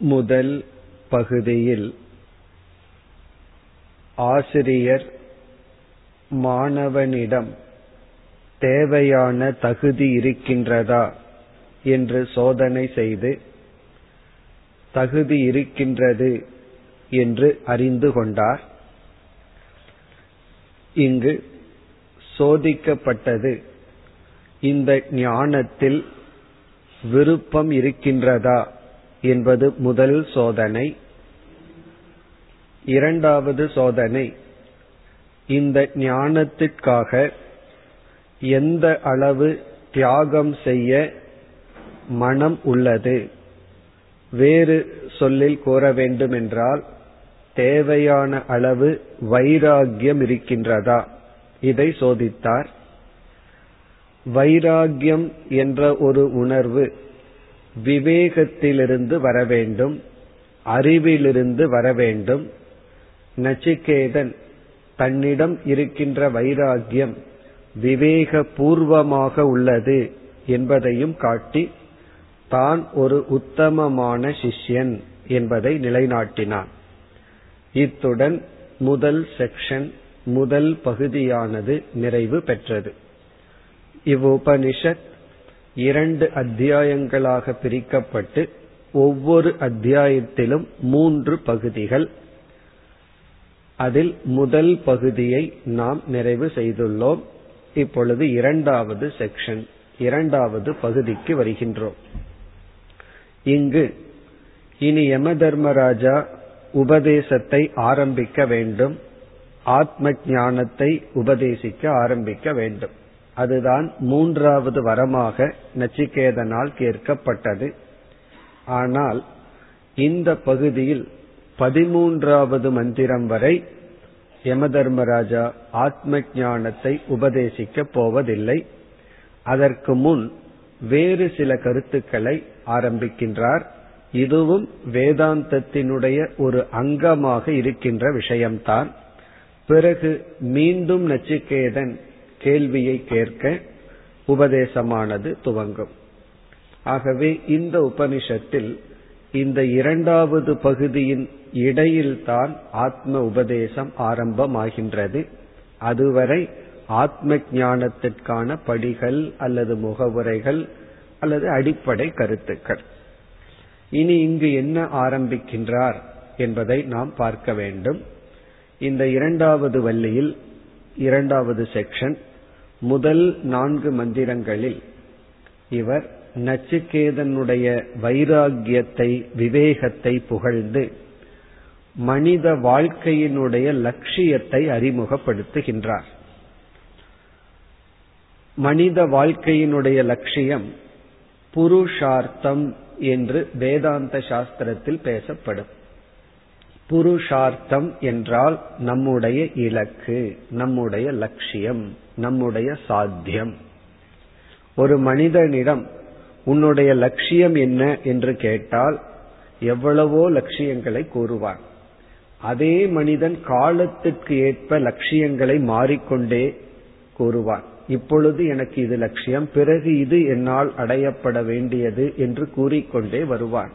முதல் பகுதியில் ஆசிரியர் மாணவனிடம் தேவையான தகுதி இருக்கின்றதா என்று சோதனை செய்து தகுதி இருக்கின்றது என்று அறிந்து கொண்டார். இங்கு சோதிக்கப்பட்டது இந்த ஞானத்தில் விருப்பம் இருக்கின்றதா என்பது முதல் சோதனை. இரண்டாவது சோதனை இந்த ஞானத்திற்காக எந்த அளவு தியாகம் செய்ய மனம் உள்ளது? வேறு சொல்லில் கூற வேண்டுமென்றால் தேவையான அளவு வைராகியம் இருக்கின்றதா? இதை சோதித்தார். வைராகியம் என்ற ஒரு உணர்வு விவேகத்திலிருந்து வர வேண்டும் அறிவிலிருந்து வர வேண்டும். நச்சிகேதன் தன்னிடம் இருக்கின்ற வைராகியம் விவேக பூர்வமாக உள்ளது என்பதையும் காட்டி தான் ஒரு உத்தமமான சிஷ்யன் என்பதை நிலைநாட்டினான். இத்துடன் முதல் செக்ஷன் முதல் பகுதியானது நிறைவு பெற்றது. இவ்வுபனிஷத் இரண்டு அத்தியாயங்களாக பிரிக்கப்பட்டு ஒவ்வொரு அத்தியாயத்திலும் மூன்று பகுதிகள். அதில் முதல் பகுதியை நாம் நிறைவு செய்துள்ளோம். இப்பொழுது இரண்டாவது செக்ஷன் இரண்டாவது பகுதிக்கு வருகின்றோம். இங்கு இனி யம தர்மராஜா உபதேசத்தை ஆரம்பிக்க வேண்டும். ஆத்ம ஞானத்தை உபதேசிக்க ஆரம்பிக்க வேண்டும். அதுதான் மூன்றாவது வரமாக நச்சிகேதனால் கேட்கப்பட்டது. ஆனால் இந்த பகுதியில் பதிமூன்றாவது மந்திரம் வரை யமதர்மராஜா ஆத்ம ஞானத்தை உபதேசிக்கப் போவதில்லை. அதற்கு முன் வேறு சில கருத்துக்களை ஆரம்பிக்கின்றார். இதுவும் வேதாந்தத்தினுடைய ஒரு அங்கமாக இருக்கின்ற விஷயம்தான். பிறகு மீண்டும் நச்சிகேதன் கேள்வியை கேட்க உபதேசமானது துவங்கும். ஆகவே இந்த உபனிஷத்தில் இந்த இரண்டாவது பகுதியின் இடையில்தான் ஆத்ம உபதேசம் ஆரம்பமாகின்றது. அதுவரை ஆத்ம ஞானத்திற்கான படிகள் அல்லது முகவுரைகள் அல்லது அடிப்படை கருத்துக்கள். இனி இங்கு என்ன ஆரம்பிக்கின்றார் என்பதை நாம் பார்க்க வேண்டும். இந்த இரண்டாவது வள்ளியில் இரண்டாவது செக்ஷன் முதல் நான்கு மந்திரங்களில் இவர் நச்சுக்கேதனுடைய வைராகியத்தை விவேகத்தை புகழ்ந்து மனித வாழ்க்கையினுடைய லட்சியத்தை அறிமுகப்படுத்துகின்றார். மனித வாழ்க்கையினுடைய லட்சியம் புருஷார்த்தம் என்று வேதாந்த சாஸ்திரத்தில் பேசப்படும். புருஷார்த்தம் என்றால் நம்முடைய இலக்கு நம்முடைய லட்சியம். நம்முடைய சாத்தியம். ஒரு மனிதனிடம் உன்னுடைய லட்சியம் என்ன என்று கேட்டால் எவ்வளவோ லட்சியங்களை கூறுவான். அதே மனிதன் காலத்திற்கு ஏற்ப லட்சியங்களை மாறிக்கொண்டே கூறுவான். இப்பொழுது எனக்கு இது லட்சியம் பிறகு இது என்னால் அடையப்பட வேண்டியது என்று கூறிக்கொண்டே வருவான்.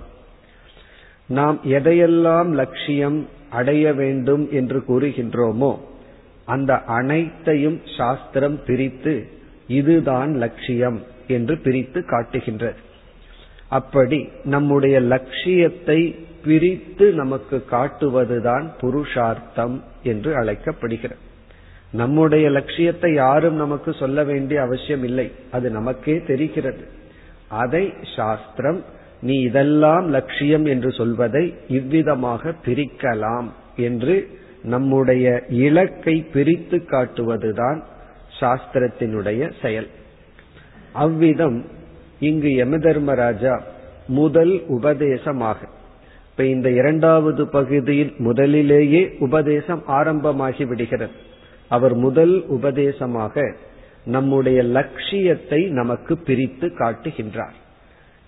நாம் எதையெல்லாம் லட்சியம் அடைய வேண்டும் என்று கூறுகின்றோமோ அந்த அனைத்தையும் சாஸ்திரம் பிரித்து இதுதான் லட்சியம் என்று பிரித்து காட்டுகின்றது. அப்படி நம்முடைய லட்சியத்தை பிரித்து நமக்கு காட்டுவதுதான் புருஷார்த்தம் என்று அழைக்கப்படுகிறது. நம்முடைய லட்சியத்தை யாரும் நமக்கு சொல்ல வேண்டிய அவசியம் இல்லை அது நமக்கே தெரிகிறது. அதை சாஸ்திரம் நீ இதெல்லாம் லட்சியம் என்று சொல்வதை இவ்விதமாக பிரிக்கலாம் என்று நம்முடைய இலக்கை பிரித்து காட்டுவதுதான் சாஸ்திரத்தினுடைய செயல். அவ்விதம் இங்கு யமதர்மராஜா முதல் உபதேசமாக. இப்ப இந்த இரண்டாவது பகுதியில் முதலிலேயே உபதேசம் ஆரம்பமாகி விடுகிறது அவர் முதல் உபதேசமாக நம்முடைய லட்சியத்தை நமக்கு பிரித்து காட்டுகின்றார்.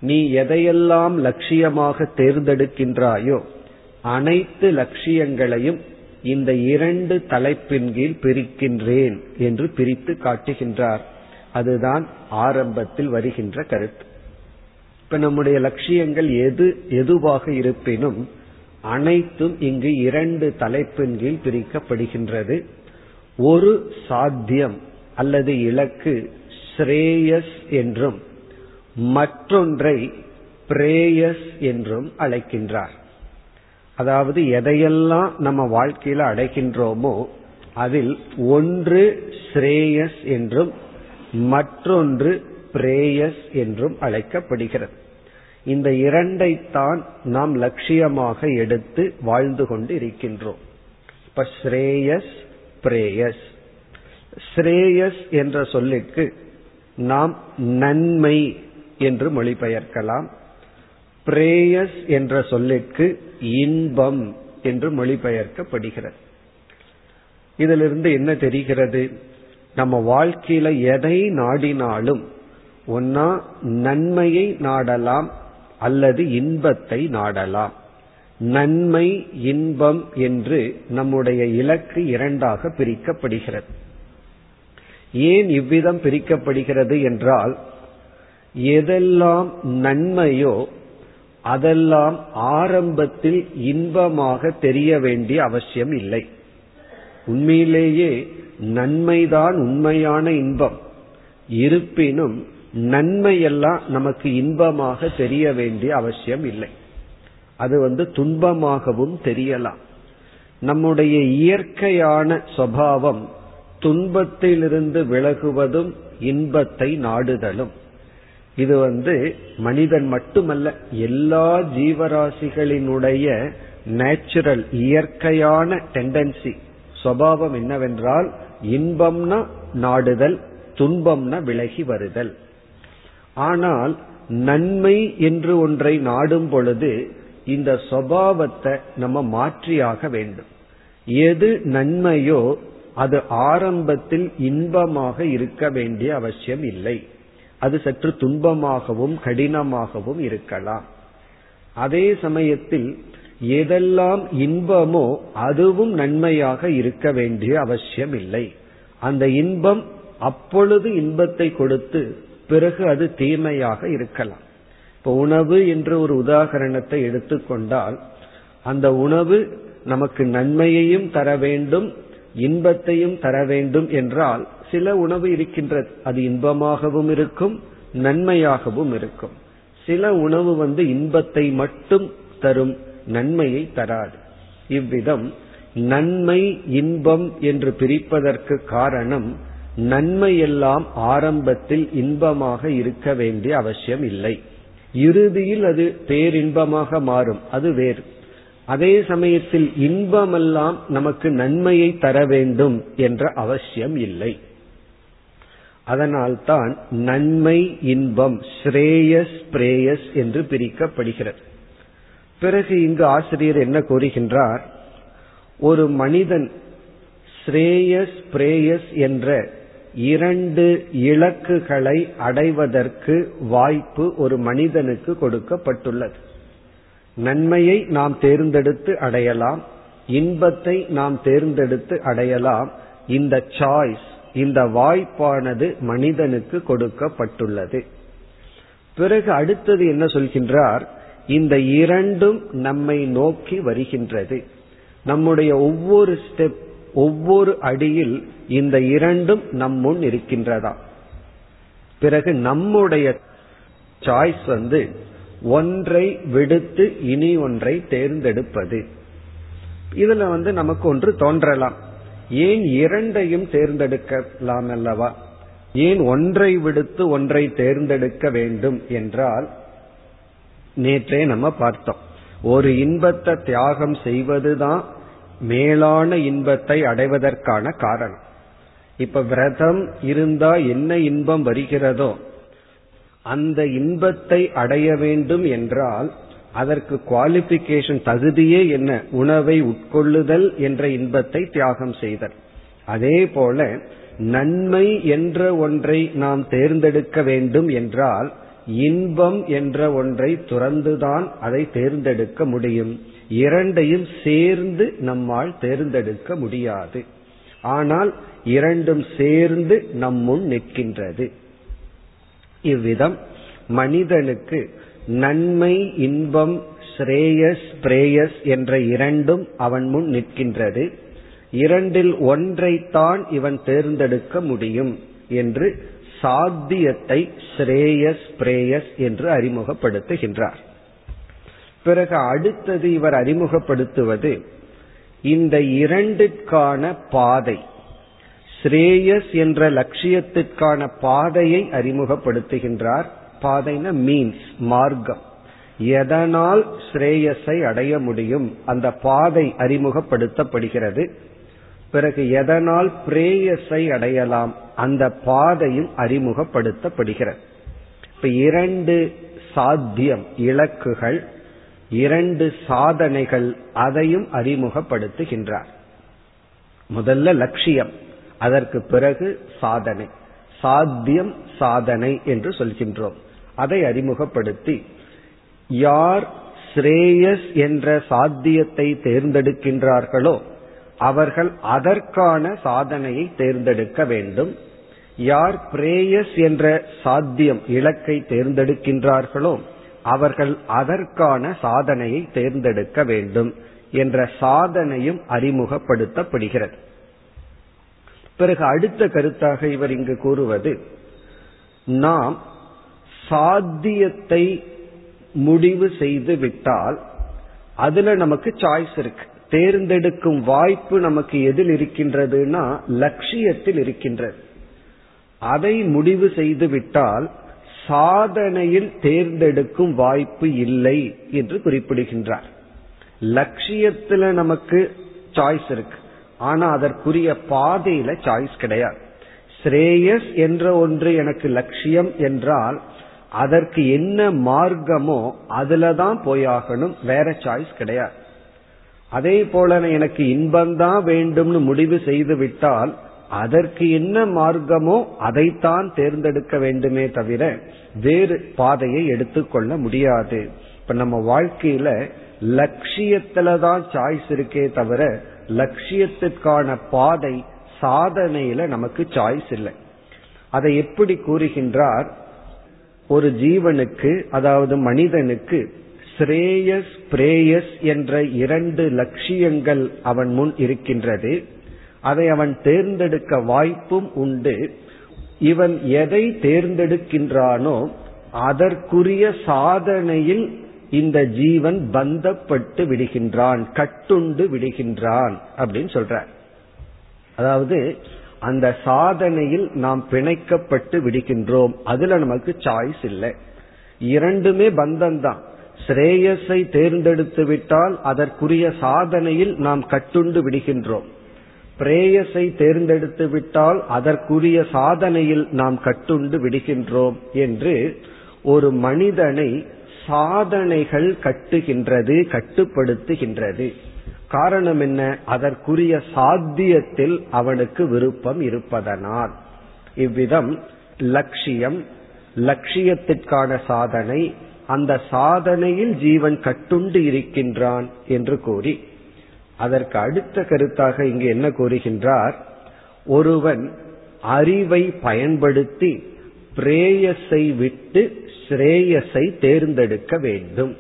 நீ எதையெல்லாம் லட்சியமாக தேர்ந்தெடுக்கின்றாயோ அனைத்து லட்சியங்களையும் இந்த இரண்டு தலைப்பின் கீழ் பிரிக்கின்றேன் என்று பிரித்து காட்டுகின்றார். அதுதான் ஆரம்பத்தில் வருகின்ற கருத்து. இப்ப நம்முடைய லட்சியங்கள் எது எதுவாக இருப்பினும் அனைத்தும் இங்கு இரண்டு தலைப்பின் கீழ் பிரிக்கப்படுகின்றது. ஒரு சாத்தியம் அல்லது இலக்கு ஸ்ரேயஸ் என்றும் மற்றொன்றை பிரேயஸ் என்றும் அழைக்கின்றார். அதாவது எதையெல்லாம் நம்ம வாழ்க்கையில அடைகின்றோமோ அதில் ஒன்று ஸ்ரேயஸ் என்றும் மற்றொன்று பிரேயஸ் என்றும் அழைக்கப்படுகிறது. இந்த இரண்டைத்தான் நாம் லட்சியமாக எடுத்து வாழ்ந்து கொண்டு இருக்கின்றோம் இப்ப ஸ்ரேயஸ் பிரேயஸ். ஸ்ரேயஸ் என்ற சொல்லிற்கு நாம் நன்மை என்று மொழிபெயர்க்கலாம். பிரேயஸ் என்ற சொல்லிற்கு இன்பம் என்று மொழிபெயர்க்கப்படுகிறது. இதிலிருந்து என்ன தெரிகிறது? நம்ம வாழ்க்கையில எதை நாடினாலும் ஒன்னா நன்மையை நாடலாம் அல்லது இன்பத்தை நாடலாம். நன்மை இன்பம் என்று நம்முடைய இலக்கு இரண்டாக பிரிக்கப்படுகிறது. ஏன் இவ்விதம் பிரிக்கப்படுகிறது என்றால் எதெல்லாம் நன்மையோ அதெல்லாம் ஆரம்பத்தில் இன்பமாக தெரிய வேண்டிய அவசியம் இல்லை. உண்மையிலேயே நன்மைதான் உண்மையான இன்பம். இருப்பினும் நன்மையெல்லாம் நமக்கு இன்பமாக தெரிய வேண்டிய அவசியம் இல்லை. அது வந்து துன்பமாகவும் தெரியலாம். நம்முடைய இயற்கையான சுவாவம் துன்பத்திலிருந்து விலகுவதும் இன்பத்தை நாடுதலும். இது வந்து மனிதன் மட்டுமல்ல எல்லா ஜீவராசிகளினுடைய நேச்சுரல் இயற்கையான டெண்டன்சி சுவாவம் என்னவென்றால் இன்பம்னா நாடுதல் துன்பம்னா விலகி வருதல். ஆனால் நன்மை என்று ஒன்றை நாடும் பொழுது இந்த சுவாவத்தை நம்ம மாற்றியாக வேண்டும். எது நன்மையோ அது ஆரம்பத்தில் இன்பமாக இருக்க வேண்டிய அவசியம் இல்லை. அது சற்று துன்பமாகவும் கடினமாகவும் இருக்கலாம். அதே சமயத்தில் எதெல்லாம் இன்பமோ அதுவும் நன்மையாக இருக்க வேண்டிய அவசியம் இல்லை அந்த இன்பம் அப்பொழுது இன்பத்தை கொடுத்து பிறகு அது தீமையாக இருக்கலாம். இப்போ உணவு என்று ஒரு உதாகரணத்தை எடுத்துக்கொண்டால் அந்த உணவு நமக்கு நன்மையையும் தர வேண்டும் இன்பத்தையும் தர வேண்டும் என்றால் சில உணவு இருக்கின்றது. அது இன்பமாகவும் இருக்கும் நன்மையாகவும் இருக்கும். சில உணவு வந்து இன்பத்தை மட்டும் தரும் நன்மையை தராது. இவ்விதம் நன்மை இன்பம் என்று பிரிப்பதற்கு காரணம் நன்மை எல்லாம் ஆரம்பத்தில் இன்பமாக இருக்க வேண்டிய அவசியம் இல்லை. இறுதியில் அது பேரின்பமாக மாறும் அது வேறு. அதே சமயத்தில் இன்பமெல்லாம் நமக்கு நன்மையை தர வேண்டும் என்ற அவசியம் இல்லை. அதனால்தான் நன்மை இன்பம் ஸ்ரேயஸ் பிரேயஸ் என்று பிரிக்கப்படுகிறது. பிறகு இங்கு ஆசிரியர் என்ன கூறுகின்றார்? ஒரு மனிதன் ஸ்ரேயஸ் பிரேயஸ் என்ற இரண்டு இலக்குகளை அடைவதற்கு வாய்ப்பு ஒரு மனிதனுக்கு கொடுக்கப்பட்டுள்ளது. நன்மையை நாம் தேர்ந்தெடுத்து அடையலாம் இன்பத்தை நாம் தேர்ந்தெடுத்து அடையலாம் இந்த சாய்ஸ் இந்த வாய்ப்பானது மனிதனுக்கு கொடுக்கப்பட்டுள்ளது. பிறகு அடுத்தது என்ன சொல்கின்றார்? இந்த இரண்டும் நம்மை நோக்கி வருகின்றது. நம்முடைய ஒவ்வொரு ஸ்டெப் ஒவ்வொரு அடியில் இந்த இரண்டும் நம் முன் இருக்கின்றதா? பிறகு நம்முடைய சாய்ஸ் வந்து ஒன்றை விடுத்து இனி ஒன்றை தேர்ந்தெடுப்பது. இதுல வந்து நமக்கு ஒன்று தோன்றலாம். ஏன் இரண்டையும் தேர்ந்தெடுக்கலாம் அல்லவா? ஏன் ஒன்றை விடுத்து ஒன்றை தேர்ந்தெடுக்க வேண்டும் என்றால் நேற்றே நம்ம பார்த்தோம். ஒரு இன்பத்தை தியாகம் செய்வதுதான் மேலான இன்பத்தை அடைவதற்கான காரணம். இப்ப விரதம் இருந்தா என்ன இன்பம் வருகிறதோ அந்த இன்பத்தை அடைய வேண்டும் என்றால் அதற்கு குவாலிபிகேஷன் தகுதியே என்ன? உணவை உட்கொள்ளுதல் என்ற இன்பத்தை தியாகம் செய்தல். அதே போல நன்மை என்ற ஒன்றை நாம் தேர்ந்தெடுக்க வேண்டும் என்றால் இன்பம் என்ற ஒன்றை துறந்துதான் அதை தேர்ந்தெடுக்க முடியும். இரண்டையும் சேர்ந்து நம்மால் தேர்ந்தெடுக்க முடியாது. ஆனால் இரண்டும் சேர்ந்து நம் முன் நிற்கின்றது. இவ்விதம் மனிதனுக்கு நன்மை இன்பம் ஸ்ரேயஸ் பிரேயஸ் என்ற இரண்டும் அவன் முன் நிற்கின்றது. இரண்டில் ஒன்றைத்தான் இவன் தேர்ந்தெடுக்க முடியும் என்று சாத்தியத்தை ஸ்ரேயஸ் பிரேயஸ் என்று அறிமுகப்படுத்துகின்றார். பிறகு அடுத்தது இவர் அறிமுகப்படுத்துவது இந்த இரண்டிற்கான பாதை. ஸ்ரேயஸ் என்ற லட்சியத்திற்கான பாதையை அறிமுகப்படுத்துகின்றார். பாதைன மீன்ஸ் மார்க்கம். எதனால் ஸ்ரேயஸை அடைய முடியும்? அந்த பாதை அறிமுகப்படுத்தப்படுகிறது. பிறகு எதனால் பிரேயஸை அடையலாம்? அந்த பாதையும் அறிமுகப்படுத்தப்படுகிறது. இப்ப இரண்டு சாத்தியம் இலக்குகள் இரண்டு சாதனைகள் அதையும் அறிமுகப்படுத்துகின்றார். முதல்ல லட்சியம் அதற்கு பிறகு சாதனை. சாத்தியம் சாதனை என்று சொல்கின்றோம். அதை அறிமுகப்படுத்தி யார் ஸ்ரேயஸ் என்ற சாத்தியத்தை தேர்ந்தெடுக்கின்றார்களோ அவர்கள் அதற்கான சாதனையை தேர்ந்தெடுக்க வேண்டும். யார் பிரேயஸ் என்ற சாத்தியம் இலக்கை தேர்ந்தெடுக்கின்றார்களோ அவர்கள் அதற்கான சாதனையை தேர்ந்தெடுக்க வேண்டும் என்ற சாதனையும் அறிமுகப்படுத்தப்படுகிறது. பிறகு அடுத்த கருத்தாக இவர் இங்கு கூறுவது நாம் சாத்தியத்தை முடிவு செய்து விட்டால் அதுல நமக்கு சாய்ஸ் இருக்கு. தேர்ந்தெடுக்கும் வாய்ப்பு நமக்கு எதில் இருக்கின்றதுன்னா லட்சியத்தில் இருக்கின்றது. அதை முடிவு செய்து விட்டால் சாதனையில் தேர்ந்தெடுக்கும் வாய்ப்பு இல்லை என்று குறிப்பிடுகின்றார். லட்சியத்துல நமக்கு சாய்ஸ் இருக்கு. ஆனா அதற்குரிய பாதையில சாய்ஸ் கிடையாது. ஸ்ரேயஸ் என்ற ஒன்று எனக்கு லட்சியம் என்றால் அதற்கு என்ன மார்க்கமோ அதுலதான் போயாகணும். வேற சாய்ஸ் கிடையாது. அதே போல எனக்கு இன்பம்தான் வேண்டும்னு முடிவு செய்து விட்டால் அதற்கு என்ன மார்க்கமோ அதைத்தான் தேர்ந்தெடுக்க வேண்டுமே தவிர வேறு பாதையை எடுத்துக்கொள்ள முடியாது. இப்ப நம்ம வாழ்க்கையில லட்சியத்துலதான் சாய்ஸ் இருக்கே தவிர லட்சியத்திற்கான பாதை சாதனையில நமக்கு சாய்ஸ் இல்லை. அதை எப்படி கூறுகின்றார்? ஒரு ஜீவனுக்கு அதாவது மனிதனுக்கு ஸ்ரேயஸ் பிரேயஸ் என்ற இரண்டு லட்சியங்கள் அவன் முன் இருக்கின்றது. அதை அவன் தேர்ந்தெடுக்க வாய்ப்பும் உண்டு. இவன் எதை தேர்ந்தெடுக்கின்றானோ அதற்குரிய சாதனையில் இந்த ஜீவன் பந்தப்பட்டு விடுகின்றான் கட்டுண்டு விடுகின்றான் அப்படின்னு சொல்ற அதாவது அந்த சாதனையில் நாம் பிணைக்கப்பட்டு விடுகின்றோம். அதுல நமக்கு சாய்ஸ் இல்லை. இரண்டுமே பந்தம் தான் ஸ்ரேயஸை தேர்ந்தெடுத்து விட்டால் அதற்குரிய சாதனையில் நாம் கட்டுண்டு விடுகின்றோம். பிரேயஸை தேர்ந்தெடுத்து விட்டால் அதற்குரிய சாதனையில் நாம் கட்டுண்டு விடுகின்றோம் என்று ஒரு மனிதனை சாதனைகள் கட்டுகின்றது கட்டுப்படுத்துகின்றது. காரணம் என்ன? அதற்குரிய சாத்தியத்தில் அவனுக்கு விருப்பம் இருப்பதனால். இவ்விதம் லட்சியம் லட்சியத்திற்கான சாதனை அந்த சாதனையில் ஜீவன் கட்டுண்டு இருக்கின்றான் என்று கூறி. அதற்கு அடுத்த கருத்தாக இங்கு என்ன கூறுகின்றார்? ஒருவன் அறிவை பயன்படுத்தி பிரேயஸை விட்டு ஸ்ரேயஸை தேர்ந்தெடுக்க வேண்டும்.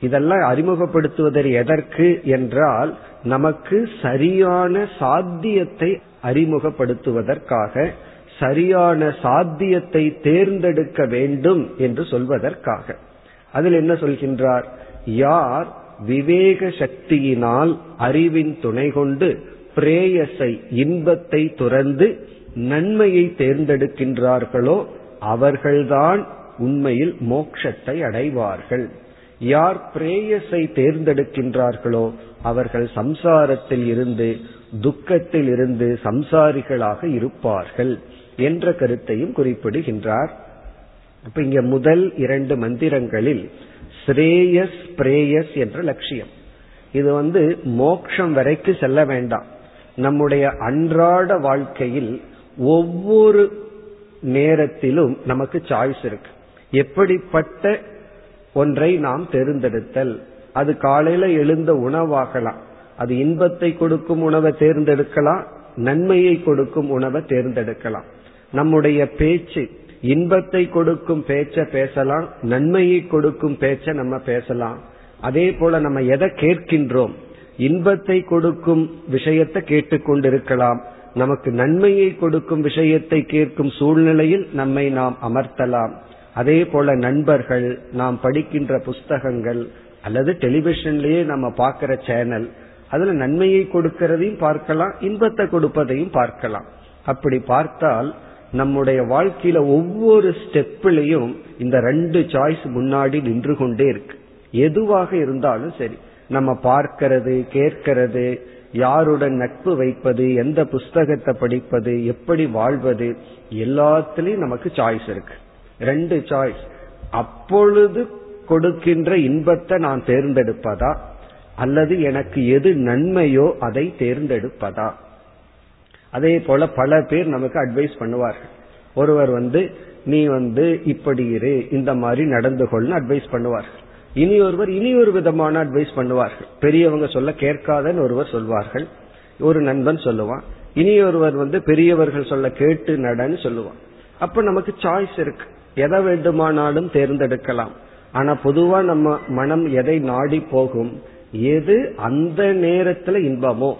இதெல்லாம் அறிமுகப்படுத்துவதற்கு எதற்கு என்றால் நமக்கு சரியான சாத்தியத்தை அறிமுகப்படுத்துவதற்காக சரியான சாத்தியத்தை தேர்ந்தெடுக்க வேண்டும் என்று சொல்வதற்காக. அதில் என்ன சொல்கின்றார்? யார் விவேக சக்தியினால் அறிவின் துணை கொண்டு பிரேயஸை இன்பத்தை துறந்து நன்மையை தேர்ந்தெடுக்கின்றார்களோ அவர்கள்தான் உண்மையில் மோட்சத்தை அடைவார்கள். யார் பிரேயஸை தேர்ந்தெடுக்கின்றார்களோ அவர்கள் சம்சாரத்தில் இருந்து துக்கத்தில் இருந்து சம்சாரிகளாக இருப்பார்கள் என்ற கருத்தையும் குறிப்பிடுகின்றார். இப்ப இங்க முதல் இரண்டு மந்திரங்களில் ஸ்ரேயஸ் பிரேயஸ் என்ற லட்சியம். இது வந்து மோக்ஷம் வரைக்கு செல்ல வேண்டாம். நம்முடைய அன்றாட வாழ்க்கையில் ஒவ்வொரு நேரத்திலும் நமக்கு சாய்ஸ் இருக்கு. எப்படிப்பட்ட ஒன்றை நாம் தேர்ந்தெடுத்தல். அது காலையில எழுந்த உணவாகலாம். அது இன்பத்தை கொடுக்கும் உணவை தேர்ந்தெடுக்கலாம். நன்மையை கொடுக்கும் உணவை தேர்ந்தெடுக்கலாம். நம்முடைய பேச்சு இன்பத்தை கொடுக்கும் பேச்ச பேசலாம். நன்மையை கொடுக்கும் பேச்ச நம்ம பேசலாம். அதே போல நம்ம எதை கேட்கின்றோம்? இன்பத்தை கொடுக்கும் விஷயத்தை கேட்டுக்கொண்டிருக்கலாம். நமக்கு நன்மையை கொடுக்கும் விஷயத்தை கேட்கும் சூழ்நிலையில் நம்மை நாம் அமர்த்தலாம். அதே போல நண்பர்கள் நாம் படிக்கின்ற புஸ்தகங்கள் அல்லது டெலிவிஷன்லயே நம்ம பார்க்கிற சேனல் அதுல நன்மையை கொடுக்கிறதையும் பார்க்கலாம் இன்பத்தை கொடுப்பதையும் பார்க்கலாம். அப்படி பார்த்தால் நம்முடைய வாழ்க்கையில ஒவ்வொரு ஸ்டெப்லையும் இந்த ரெண்டு சாய்ஸ் முன்னாடி நின்று கொண்டே இருக்கு. எதுவாக இருந்தாலும் சரி நம்ம பார்க்கிறது கேட்கிறது யாருடன் நட்பு வைப்பது எந்த புஸ்தகத்தை படிப்பது எப்படி வாழ்வது எல்லாத்திலையும் நமக்கு சாய்ஸ் இருக்கு. ரெண்டு சாய்ஸ் அப்பொழுது கொடுக்கின்ற இன்பத்தை நான் தேர்ந்தெடுப்பதா? அல்லது எனக்கு எது நன்மையோ அதை தேர்ந்தெடுப்பதா? அதே போல பல பேர் நமக்கு அட்வைஸ் பண்ணுவார்கள். ஒருவர் வந்து நீ வந்து இப்படி இரு இந்த மாதிரி நடந்து கொள்ளு அட்வைஸ் பண்ணுவார்கள். இனி ஒருவர் இனி ஒரு விதமான அட்வைஸ் பண்ணுவார்கள். பெரியவங்க சொல்ல கேட்காதன்னு ஒருவர் சொல்வார்கள். ஒரு நண்பன் சொல்லுவான். இனி ஒருவர் வந்து பெரியவர்கள் சொல்ல கேட்டு நடன்னு சொல்லுவான். அப்ப நமக்கு சாய்ஸ் இருக்கு. எதை வேண்டுமானாலும் தேர்ந்தெடுக்கலாம். ஆனா பொதுவா நம்ம மனம் எதை நாடி போகும்? எது அந்த நேரத்துல இன்பமோ?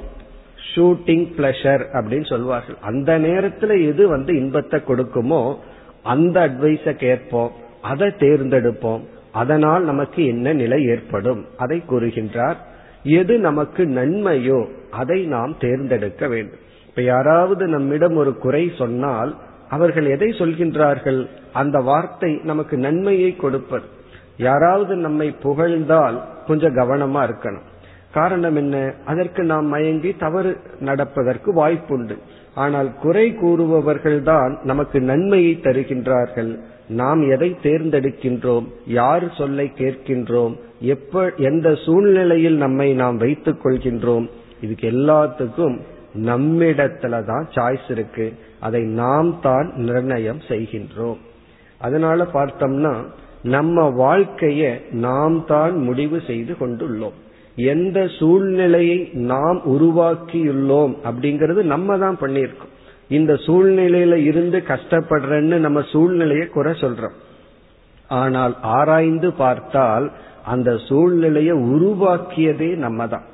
ஷூட்டிங் பிளஷர் அப்படின்னு சொல்வார்கள். அந்த நேரத்துல எது வந்து இன்பத்தை கொடுக்குமோ அந்த அட்வைஸ கேட்போம். அதை தேர்ந்தெடுப்போம். அதனால் நமக்கு என்ன நிலை ஏற்படும்? அதை கூறுகின்றார். எது நமக்கு நன்மையோ அதை நாம் தேர்ந்தெடுக்க வேண்டும். இப்ப யாராவது நம்மிடம் ஒரு குறை சொன்னால் அவர்கள் எதை சொல்கின்றார்கள்? அந்த வார்த்தை நமக்கு நன்மையை கொடுப்பது. யாராவது நம்மை புகழ்ந்தால் கொஞ்சம் கவனமா இருக்கணும். காரணம் என்ன? அதற்கு நாம் மயங்கி தவறு நடப்பதற்கு வாய்ப்புண்டு. ஆனால் குறை கூறுபவர்கள் தான் நமக்கு நன்மையை தருகின்றார்கள். நாம் எதை தேர்ந்தெடுக்கின்றோம்? யார் சொல்லை கேட்கின்றோம்? எப்ப எந்த சூழ்நிலையில் நம்மை நாம் வைத்துக் கொள்கின்றோம்? இதுக்கு எல்லாத்துக்கும் நம்மிடத்துல தான் சாய்ஸ் இருக்கு. அதை நாம் தான் நிர்ணயம் செய்கின்றோம். அதனால பார்த்தோம்னா நம்ம வாழ்க்கைய நாம் தான் முடிவு செய்து கொண்டுள்ளோம். எந்த சூழ்நிலையை நாம் உருவாக்கியுள்ளோம் அப்படிங்கறது நம்ம தான் பண்ணியிருக்கோம். இந்த சூழ்நிலையில இருந்து கஷ்டப்படுறேன்னு நம்ம சூழ்நிலையை குறை சொல்றோம். ஆனால் ஆராய்ந்து பார்த்தால் அந்த சூழ்நிலையை உருவாக்கியதே நம்ம தான்.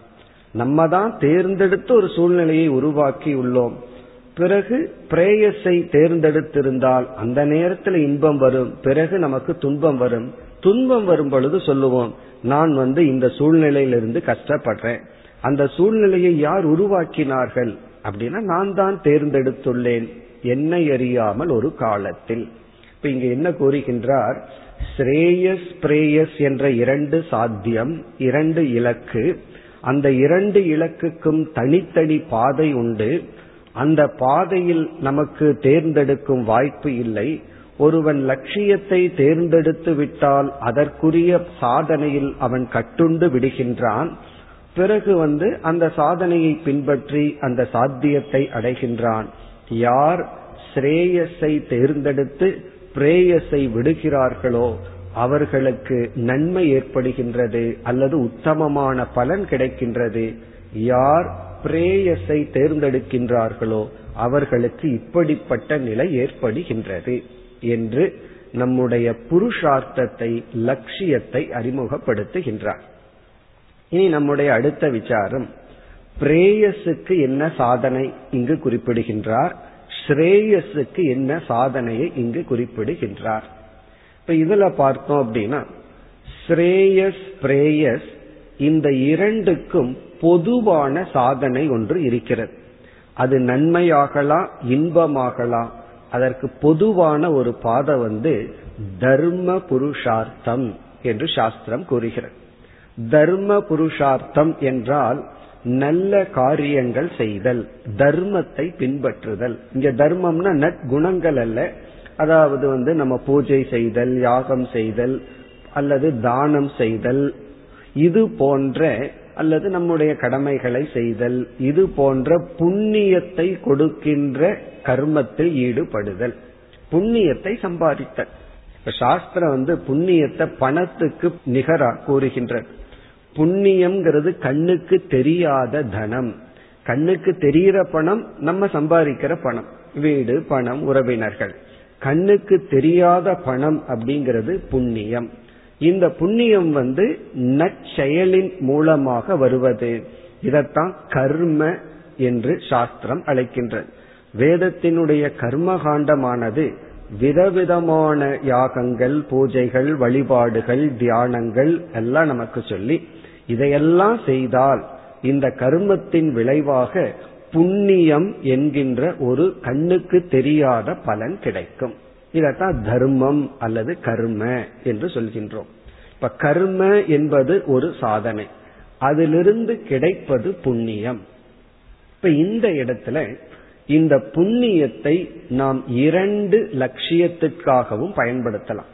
நம்ம தான் தேர்ந்தெடுத்து ஒரு சூழ்நிலையை உருவாக்கி உள்ளோம். பிறகு பிரேயஸை தேர்ந்தெடுத்திருந்தால் அந்த நேரத்தில் இன்பம் வரும். பிறகு நமக்கு துன்பம் வரும். துன்பம் வரும் பொழுது சொல்லுவோம் நான் வந்து இந்த சூழ்நிலையிலிருந்து கஷ்டப்படுறேன். அந்த சூழ்நிலையை யார் உருவாக்கினார்கள் அப்படின்னா நான் தான் தேர்ந்தெடுத்துள்ளேன். என்னை அறியாமல் ஒரு காலத்தில். இப்ப இங்க என்ன கூறுகின்றார்? ஸ்ரேயஸ் பிரேயஸ் என்ற இரண்டு சாத்தியம் இரண்டு இலக்கு. அந்த இரண்டு இலக்குக்கும் தனித்தனி பாதை உண்டு. அந்த பாதையில் நமக்கு தேர்ந்தெடுக்கும் வாய்ப்பு இல்லை. ஒருவன் லட்சியத்தை தேர்ந்தெடுத்து விட்டால் அதற்குரிய சாதனையில் அவன் கட்டுண்டு விடுகின்றான். பிறகு வந்து அந்த சாதனையை பின்பற்றி அந்த சாத்தியத்தை அடைகின்றான். யார் ஸ்ரேயஸை தேர்ந்தெடுத்து பிரேயஸை விடுகிறார்களோ அவர்களுக்கு நன்மை ஏற்படுகின்றது அல்லது உத்தமமான பலன் கிடைக்கின்றது. யார் பிரேயஸை தேர்ந்தெடுக்கின்றார்களோ அவர்களுக்கு இப்படிப்பட்ட நிலை ஏற்படுகின்றது என்று நம்முடைய புருஷார்த்தத்தை லட்சியத்தை அறிமுகப்படுத்துகின்றார். இனி நம்முடைய அடுத்த விசாரம். பிரேயஸுக்கு என்ன சாதனை இங்கு குறிப்பிடுகின்றார்? ஸ்ரேயஸுக்கு என்ன சாதனையை இங்கு குறிப்பிடுகின்றார்? இப்ப இதுல பார்த்தோம் அப்படின்னா ஸ்ரேயஸ் பிரேயஸ் இந்த இரண்டுக்கும் பொதுவான சாதனை ஒன்று இருக்கிறது. அது நன்மையாகலாம் இன்பமாகலாம் அதற்கு பொதுவான ஒரு பாதை வந்து தர்ம புருஷார்த்தம் என்று சாஸ்திரம் கூறுகிறது. தர்ம புருஷார்த்தம் என்றால் நல்ல காரியங்கள் செய்தல் தர்மத்தை பின்பற்றுதல். இங்க தர்மம்னா நற்குணங்கள் அல்ல அதாவது வந்து நம்ம பூஜை செய்தல் யாகம் செய்தல் அல்லது தானம் செய்தல் இது போன்ற அல்லது நம்முடைய கடமைகளை செய்தல் இது போன்ற புண்ணியத்தை கொடுக்கின்ற கர்மத்தில் ஈடுபடுதல் புண்ணியத்தை சம்பாதித்தல். இப்ப சாஸ்திரம் வந்து புண்ணியத்தை பணத்துக்கு நிகரா கூறுகின்றது. புண்ணியம்ங்கிறது கண்ணுக்கு தெரியாத தனம். கண்ணுக்கு தெரிகிற பணம் நம்ம சம்பாதிக்கிற பணம். வீடு பணம் உறவினர்கள். கண்ணுக்கு தெரியாத பணம் அப்படிங்கிறது புண்ணியம். இந்த புண்ணியம் வந்து நற்செயலின் மூலமாக வருவது. இதத்தான் கர்ம என்று சாஸ்திரம் அழைக்கின்றது. வேதத்தினுடைய கர்ம காண்டமானது விதவிதமான யாகங்கள் பூஜைகள் வழிபாடுகள் தியானங்கள் எல்லாம் நமக்கு சொல்லி இதையெல்லாம் செய்தால் இந்த கர்மத்தின் விளைவாக புண்ணியம் என்கின்ற ஒரு கண்ணுக்கு தெரியாத பலன் கிடைக்கும். இதத்தான் தர்மம் அல்லது கர்ம என்று சொல்கின்றோம். இப்ப கர்ம என்பது ஒரு சாதனை. அதிலிருந்து கிடைப்பது புண்ணியம். இப்ப இந்த இடத்துல இந்த புண்ணியத்தை நாம் இரண்டு லட்சியத்திற்காகவும் பயன்படுத்தலாம்.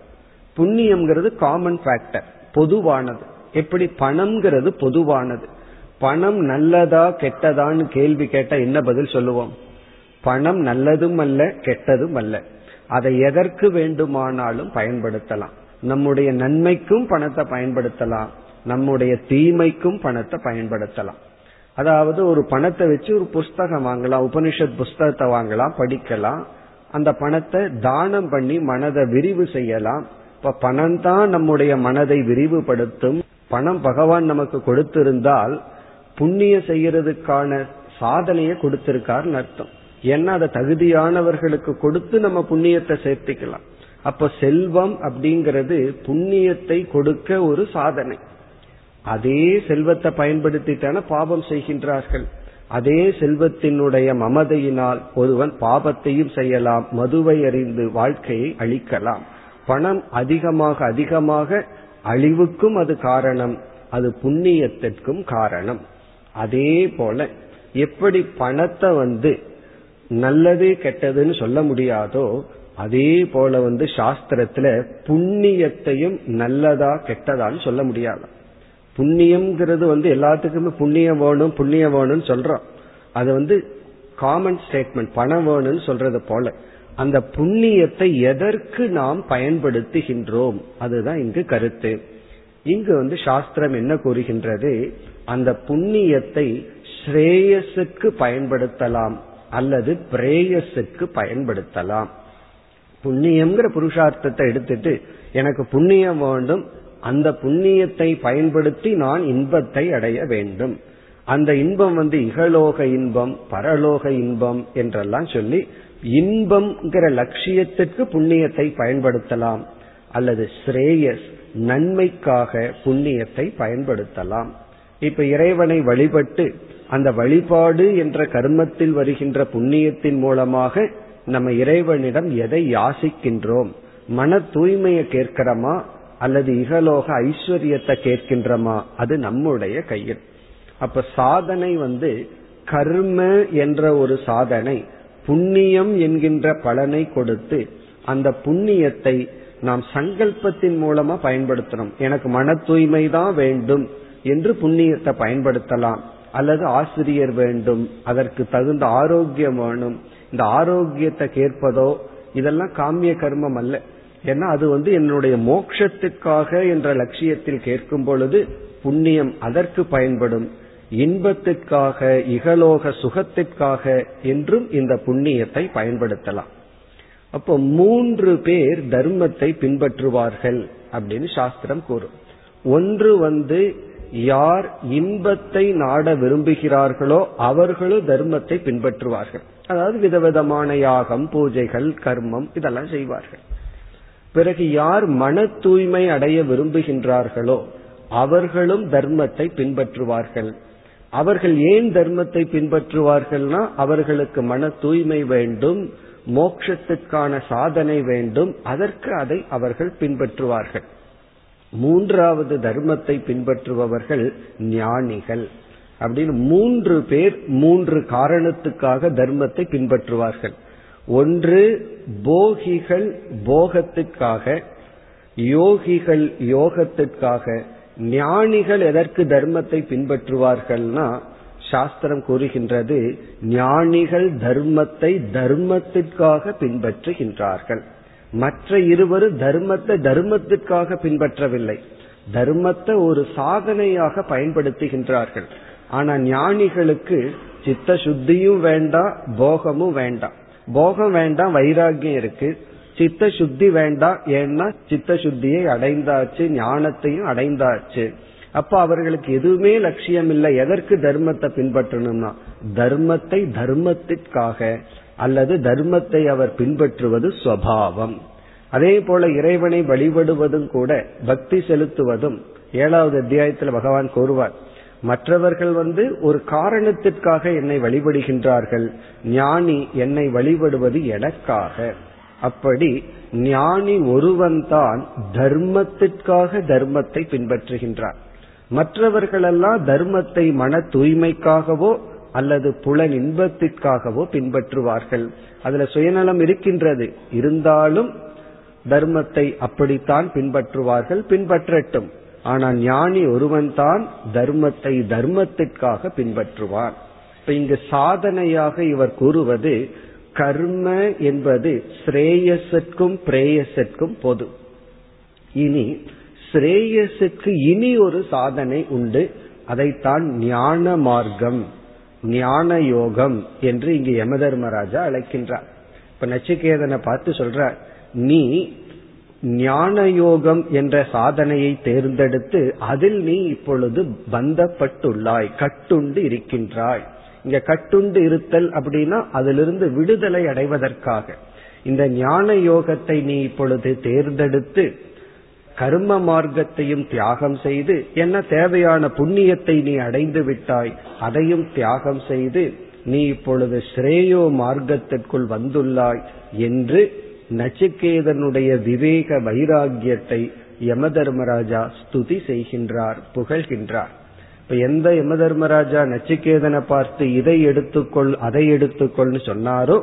புண்ணியம்ங்கிறது காமன் ஃபேக்டர் பொதுவானது. எப்படி? பணம்ங்கிறது பொதுவானது. பணம் நல்லதா கெட்டதான்னு கேள்வி கேட்டா என்ன பதில் சொல்லுவோம்? பணம் நல்லதும் அல்ல கெட்டதும் அல்ல. அதை எதற்கு வேண்டுமானாலும் பயன்படுத்தலாம். நம்முடைய நன்மைக்கும் பணத்தை பயன்படுத்தலாம். நம்முடைய தீமைக்கும் பணத்தை பயன்படுத்தலாம். அதாவது ஒரு பணத்தை வச்சு ஒரு புஸ்தகம் வாங்கலாம் உபனிஷத் புஸ்தகத்தை வாங்கலாம் படிக்கலாம். அந்த பணத்தை தானம் பண்ணி மனதை விரிவு செய்யலாம். இப்ப பணம் தான் நம்முடைய மனதை விரிவுபடுத்தும். பணம் பகவான் நமக்கு கொடுத்திருந்தால் புண்ணியம் செய்யறதுக்கான சாதனையை கொடுத்திருக்காருன்னு அர்த்தம். ஏன்னா அதை தகுதியானவர்களுக்கு கொடுத்து நம்ம புண்ணியத்தை சேர்த்துக்கலாம். அப்ப செல்வம் அப்படிங்கிறது புண்ணியத்தை கொடுக்க ஒரு சாதனை. அதே செல்வத்தை பயன்படுத்திட்டான பாபம் செய்கின்றார்கள். அதே செல்வத்தினுடைய மமதையினால் ஒருவன் பாபத்தையும் செய்யலாம் மதுவை அறிந்து வாழ்க்கையை அழிக்கலாம். பணம் அதிகமாக அதிகமாக அழிவுக்கும் அது காரணம். அது புண்ணியத்திற்கும் காரணம். அதே போல எப்படி பணத்தை வந்து நல்லது கெட்டதுன்னு சொல்ல முடியாதோ அதே போல வந்து சாஸ்திரத்துல புண்ணியத்தையும் நல்லதா கெட்டதான்னு சொல்ல முடியாது. புண்ணியம்ங்கிறது வந்து எல்லாத்துக்குமே புண்ணியம் வேணும் புண்ணியம் வேணும்னு சொல்றோம். அது வந்து காமன் ஸ்டேட்மெண்ட் பணம் வேணும்னு சொல்றது போல. அந்த புண்ணியத்தை எதற்கு நாம் பயன்படுத்துகின்றோம்? அதுதான் இங்கு கருத்து. இங்கு வந்து சாஸ்திரம் என்ன கூறுகின்றது? அந்த புண்ணியத்தை ஸ்ரேயஸுக்கு பயன்படுத்தலாம் அல்லது பிரேயஸுக்கு பயன்படுத்தலாம். புண்ணியம்ங்கிற புருஷார்த்தத்தை எடுத்துட்டு எனக்கு புண்ணியம் வேண்டும் அந்த புண்ணியத்தை பயன்படுத்தி நான் இன்பத்தை அடைய வேண்டும். அந்த இன்பம் வந்து இகலோக இன்பம் பரலோக இன்பம் என்றெல்லாம் சொல்லி இன்பம்ங்கிற லட்சியத்திற்கு புண்ணியத்தை பயன்படுத்தலாம். அல்லது ஸ்ரேயஸ் நன்மைக்காக புண்ணியத்தை பயன்படுத்தலாம். இப்ப இறைவனை வழிபட்டு அந்த வழிபாடு என்ற கர்மத்தில் வருகின்ற புண்ணியத்தின் மூலமாக நம்ம இறைவனிடம் எதை யாசிக்கின்றோம்? மன தூய்மையை கேட்கிறோமா? அல்லது இகலோக ஐஸ்வர்யத்தை கேட்கின்றமா? அது நம்முடைய கையில். அப்ப சாதனை வந்து கர்ம என்ற ஒரு சாதனை புண்ணியம் என்கின்ற பலனை கொடுத்து அந்த புண்ணியத்தை நாம் சங்கல்பத்தின் மூலமா பயன்படுத்தணும். எனக்கு மன தூய்மை தான் வேண்டும். என்று புண்ணியத்தை பயன்படுத்தலாம். அல்லது ஆசிரியர் வேண்டும் அதற்கு தகுந்த ஆரோக்கியம் வேணும் இந்த ஆரோக்கியத்தை கேட்பதோ இதெல்லாம் காமிய கர்மம் அல்ல. ஏன்னா அது வந்து என்னுடைய மோட்சத்துக்காக என்ற லட்சியத்தில் கேட்கும் பொழுது புண்ணியம் அதற்கு பயன்படும். இன்பத்திற்காக இகலோக சுகத்திற்காக என்றும் இந்த புண்ணியத்தை பயன்படுத்தலாம். அப்போ மூன்று பேர் தர்மத்தை பின்பற்றுவார்கள் அப்படின்னு சாஸ்திரம் கூறும். ஒன்று வந்து யார் இன்பத்தை நாட விரும்புகிறார்களோ அவர்களும் தர்மத்தை பின்பற்றுவார்கள். அதாவது விதவிதமான யாகம் பூஜைகள் கர்மம் இதெல்லாம் செய்வார்கள். பிறகு யார் மன தூய்மை அடைய விரும்புகின்றார்களோ அவர்களும் தர்மத்தை பின்பற்றுவார்கள். அவர்கள் ஏன் தர்மத்தை பின்பற்றுவார்கள்னா அவர்களுக்கு மன தூய்மை வேண்டும் மோட்சத்திற்கான சாதனை வேண்டும் அதற்கு அதை அவர்கள் பின்பற்றுவார்கள். மூன்றாவது தர்மத்தை பின்பற்றுபவர்கள் ஞானிகள். அப்படின்னு மூன்று பேர் மூன்று காரணத்துக்காக தர்மத்தை பின்பற்றுவார்கள். ஒன்று போகிகள் போகத்துக்காக யோகிகள் யோகத்திற்காக ஞானிகள் எதற்கு தர்மத்தை பின்பற்றுவார்கள்னா சாஸ்திரம் கூறுகின்றது ஞானிகள் தர்மத்தை தர்மத்திற்காக பின்பற்றுகின்றார்கள். மற்ற இருவரும் தர்மத்தை தர்மத்திற்காக பின்பற்றவில்லை. தர்மத்தை ஒரு சாதனையாக பயன்படுத்துகின்றார்கள். ஆனா ஞானிகளுக்கு சித்த சுத்தியும் வேண்டாம் போகமும் வேண்டாம் போகம் வேண்டாம் வைராகியம் இருக்கு. சித்த சுத்தி வேண்டாம் ஏன்னா சித்த சுத்தியை அடைந்தாச்சு ஞானத்தையும் அடைந்தாச்சு. அப்ப அவர்களுக்கு எதுவுமே லட்சியம் இல்லை எதற்கு தர்மத்தை பின்பற்றணும்னா தர்மத்தை தர்மத்திற்காக அல்லது தர்மத்தை அவர் பின்பற்றுவது சுவாவம். அதே போல இறைவனை வழிபடுவதும் கூட பக்தி செலுத்துவதும் ஏழாவது அத்தியாயத்தில் பகவான் கூறுவார் மற்றவர்கள் வந்து ஒரு காரணத்திற்காக என்னை வழிபடுகின்றார்கள். ஞானி என்னை வழிபடுவது எனக்காக. அப்படி ஞானி ஒருவன் தான் தர்மத்திற்காக தர்மத்தை பின்பற்றுகின்றார். மற்றவர்களெல்லாம் தர்மத்தை மன தூய்மைக்காகவோ அல்லது புலன் இன்பத்திற்காகவோ பின்பற்றுவார்கள். அதுல சுயநலம் இருக்கின்றது. இருந்தாலும் தர்மத்தை அப்படித்தான் பின்பற்றுவார்கள் பின்பற்றட்டும். ஆனால் ஞானி ஒருவன் தான் தர்மத்தை தர்மத்திற்காக பின்பற்றுவார் இப்ப இங்கு சாதனையாக இவர் கூறுவது கர்ம என்பது ஸ்ரேயஸிற்கும் பிரேயஸிற்கும் பொது. இனி ஸ்ரேயஸுக்கு இனி ஒரு சாதனை உண்டு. அதைத்தான் ஞான மார்க்கம். ஞான யோகம் என்று இங்கு யமதர்மராஜா அழைக்கின்றார். இப்ப நச்சிகேதனை பார்த்து சொல்ற நீ ஞான யோகம் என்ற சாதனையை தேர்ந்தெடுத்து அதில் நீ இப்பொழுது பந்தப்பட்டுள்ளாய் கட்டுண்டு இருக்கின்றாய். இங்க கட்டுண்டு இருத்தல் அப்படின்னா அதிலிருந்து விடுதலை அடைவதற்காக. இந்த ஞான யோகத்தை நீ இப்பொழுது தேர்ந்தெடுத்து கர்ம மார்க்கத்தையும் தியாகம் செய்து என்ன தேவையான புண்ணியத்தை நீ அடைந்து விட்டாய் அதையும் தியாகம் செய்து நீ இப்பொழுது ஸ்ரேயோ மார்க்கத்திற்குள் வந்துள்ளாய் என்று நச்சிகேதனுடைய விவேக வைராகியத்தை யம தர்மராஜா ஸ்துதி செய்கின்றார் புகழ்கின்றார். இப்ப எந்த யம தர்மராஜா நச்சிகேதனை பார்த்து இதை எடுத்துக்கொள் அதை எடுத்துக்கொள்னு சொன்னாரோ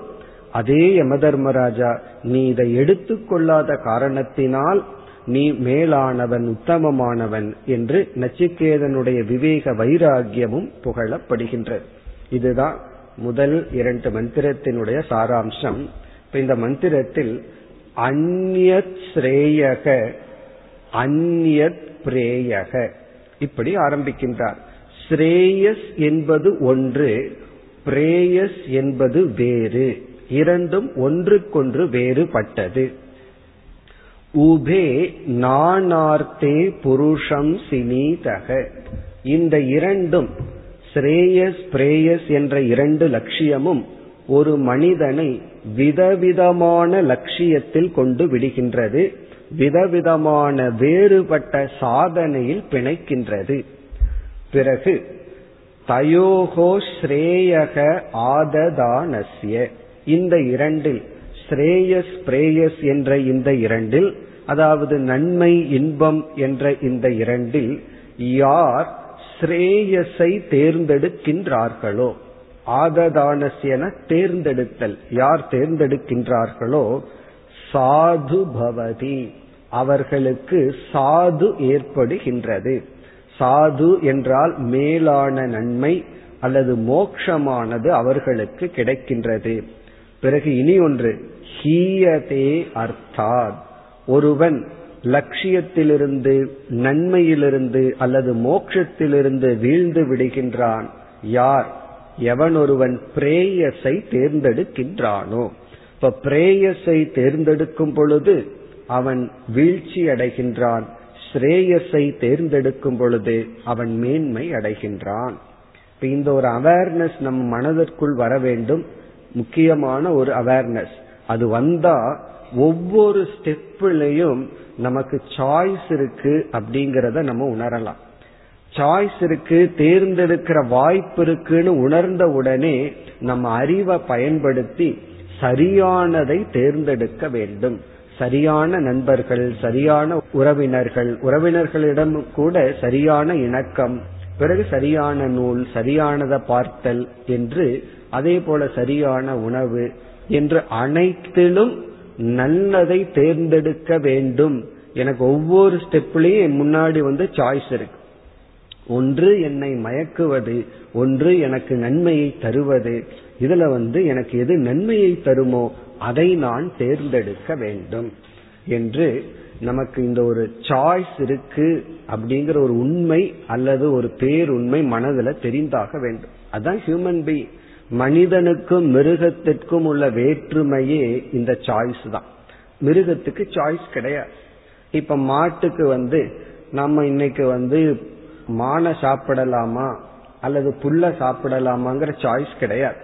அதே யம தர்மராஜா நீ இதை எடுத்துக்கொள்ளாத காரணத்தினால் நீ மேலானவன் உத்தமமானவன் என்று நச்சிகேதனுடைய விவேக வைராகியமும் புகழப்படுகின்றது இதுதான் முதல் இரண்டு மந்திரத்தினுடைய சாராம்சம். இப்ப இந்த மந்திரத்தில் அந்யத் ஸ்ரேயக அந்யத் பிரேயக இப்படி ஆரம்பிக்கின்றார். ஸ்ரேயஸ் என்பது ஒன்று பிரேயஸ் என்பது வேறு இரண்டும் ஒன்றுக்கொன்று வேறுபட்டது. உபே நானார்த்தே புருஷம் சினீதக இந்த இரண்டும் ஸ்ரேயஸ் பிரேயஸ் என்ற இரண்டு லட்சியமும் ஒரு மனிதனை விதவிதமான லட்சியத்தில் கொண்டு விடுகின்றது விதவிதமான வேறுபட்ட சாதனையில் பிணைக்கின்றது. பிறகு தயோகோ ஸ்ரேயக ஆததானஸ்ய. இந்த இரண்டில் ஸ்ரேயஸ் பிரேயஸ் என்ற இந்த இரண்டில் அதாவது நன்மை இன்பம் என்ற இந்த இரண்டில் யார் ஸ்ரேயஸை தேர்ந்தெடுக்கின்றார்களோ ஆததானசியன தேர்ந்தெடுத்தல் யார் தேர்ந்தெடுக்கின்றார்களோ சாது பவதி அவர்களுக்கு சாது ஏற்படுகின்றது. சாது என்றால் மேலான நன்மை அல்லது மோக்ஷமானது அவர்களுக்கு கிடைக்கின்றது. பிறகு இனி ஒன்று ஹீயதே அர்த்தாத். ஒருவன் லட்சியத்திலிருந்து நன்மையிலிருந்து அல்லது மோட்சத்திலிருந்து வீழ்ந்து விடுகின்றான். யார்? எவன் ஒருவன் பிரேயஸை தேர்ந்தெடுக்கின்றானோ. இப்ப பிரேயஸை தேர்ந்தெடுக்கும் பொழுது அவன் வீழ்ச்சி அடைகின்றான். ஸ்ரேயஸை தேர்ந்தெடுக்கும் பொழுது அவன் மேன்மை அடைகின்றான். இந்த ஒரு அவேர்னஸ் நம் மனதிற்குள் வர வேண்டும். முக்கியமான ஒரு அவேர்னஸ் அது வந்தா ஒவ்வொரு ஸ்டெப்லையும் நமக்கு சாய்ஸ் இருக்கு அப்படிங்கறத நம்ம உணரலாம். சாய்ஸ் இருக்கு தேர்ந்தெடுக்கிற வாய்ப்பு இருக்குன்னு உணர்ந்த உடனே நம்ம அறிவை பயன்படுத்தி சரியானதை தேர்ந்தெடுக்க வேண்டும். சரியான நண்பர்கள் சரியான உறவினர்கள் உறவினர்களிடம் கூட சரியான இணக்கம் பிறகு சரியான நூல் சரியானதை பார்த்தல் என்று அதே போல சரியான உணவு என்று அனைத்திலும் நல்லதை தேர்ந்தெடுக்க வேண்டும். எனக்கு ஒவ்வொரு ஸ்டெப்லயும் முன்னாடி வந்து சாய்ஸ் இருக்கு. ஒன்று என்னை மயக்குவது ஒன்று எனக்கு நன்மையை தருவது. இதுல வந்து எனக்கு எது நன்மையை தருமோ அதை நான் தேர்ந்தெடுக்க வேண்டும். என்று நமக்கு இந்த ஒரு சாய்ஸ் இருக்கு அப்படிங்கிற ஒரு உண்மை அல்லது ஒரு பேருண்மை மனதில் தெரிந்தாக வேண்டும். அதுதான் ஹியூமன் பீயிங் மனிதனுக்கும் மிருகத்திற்கும் உள்ள வேற்றுமையே இந்த சாய்ஸ் தான். மிருகத்துக்கு சாய்ஸ் கிடையாது. இப்ப மாட்டுக்கு வந்து நம்ம இன்னைக்கு வந்து மானை சாப்பிடலாமா? அல்லது புல்ல சாப்பிடலாமாங்கிற சாய்ஸ் கிடையாது.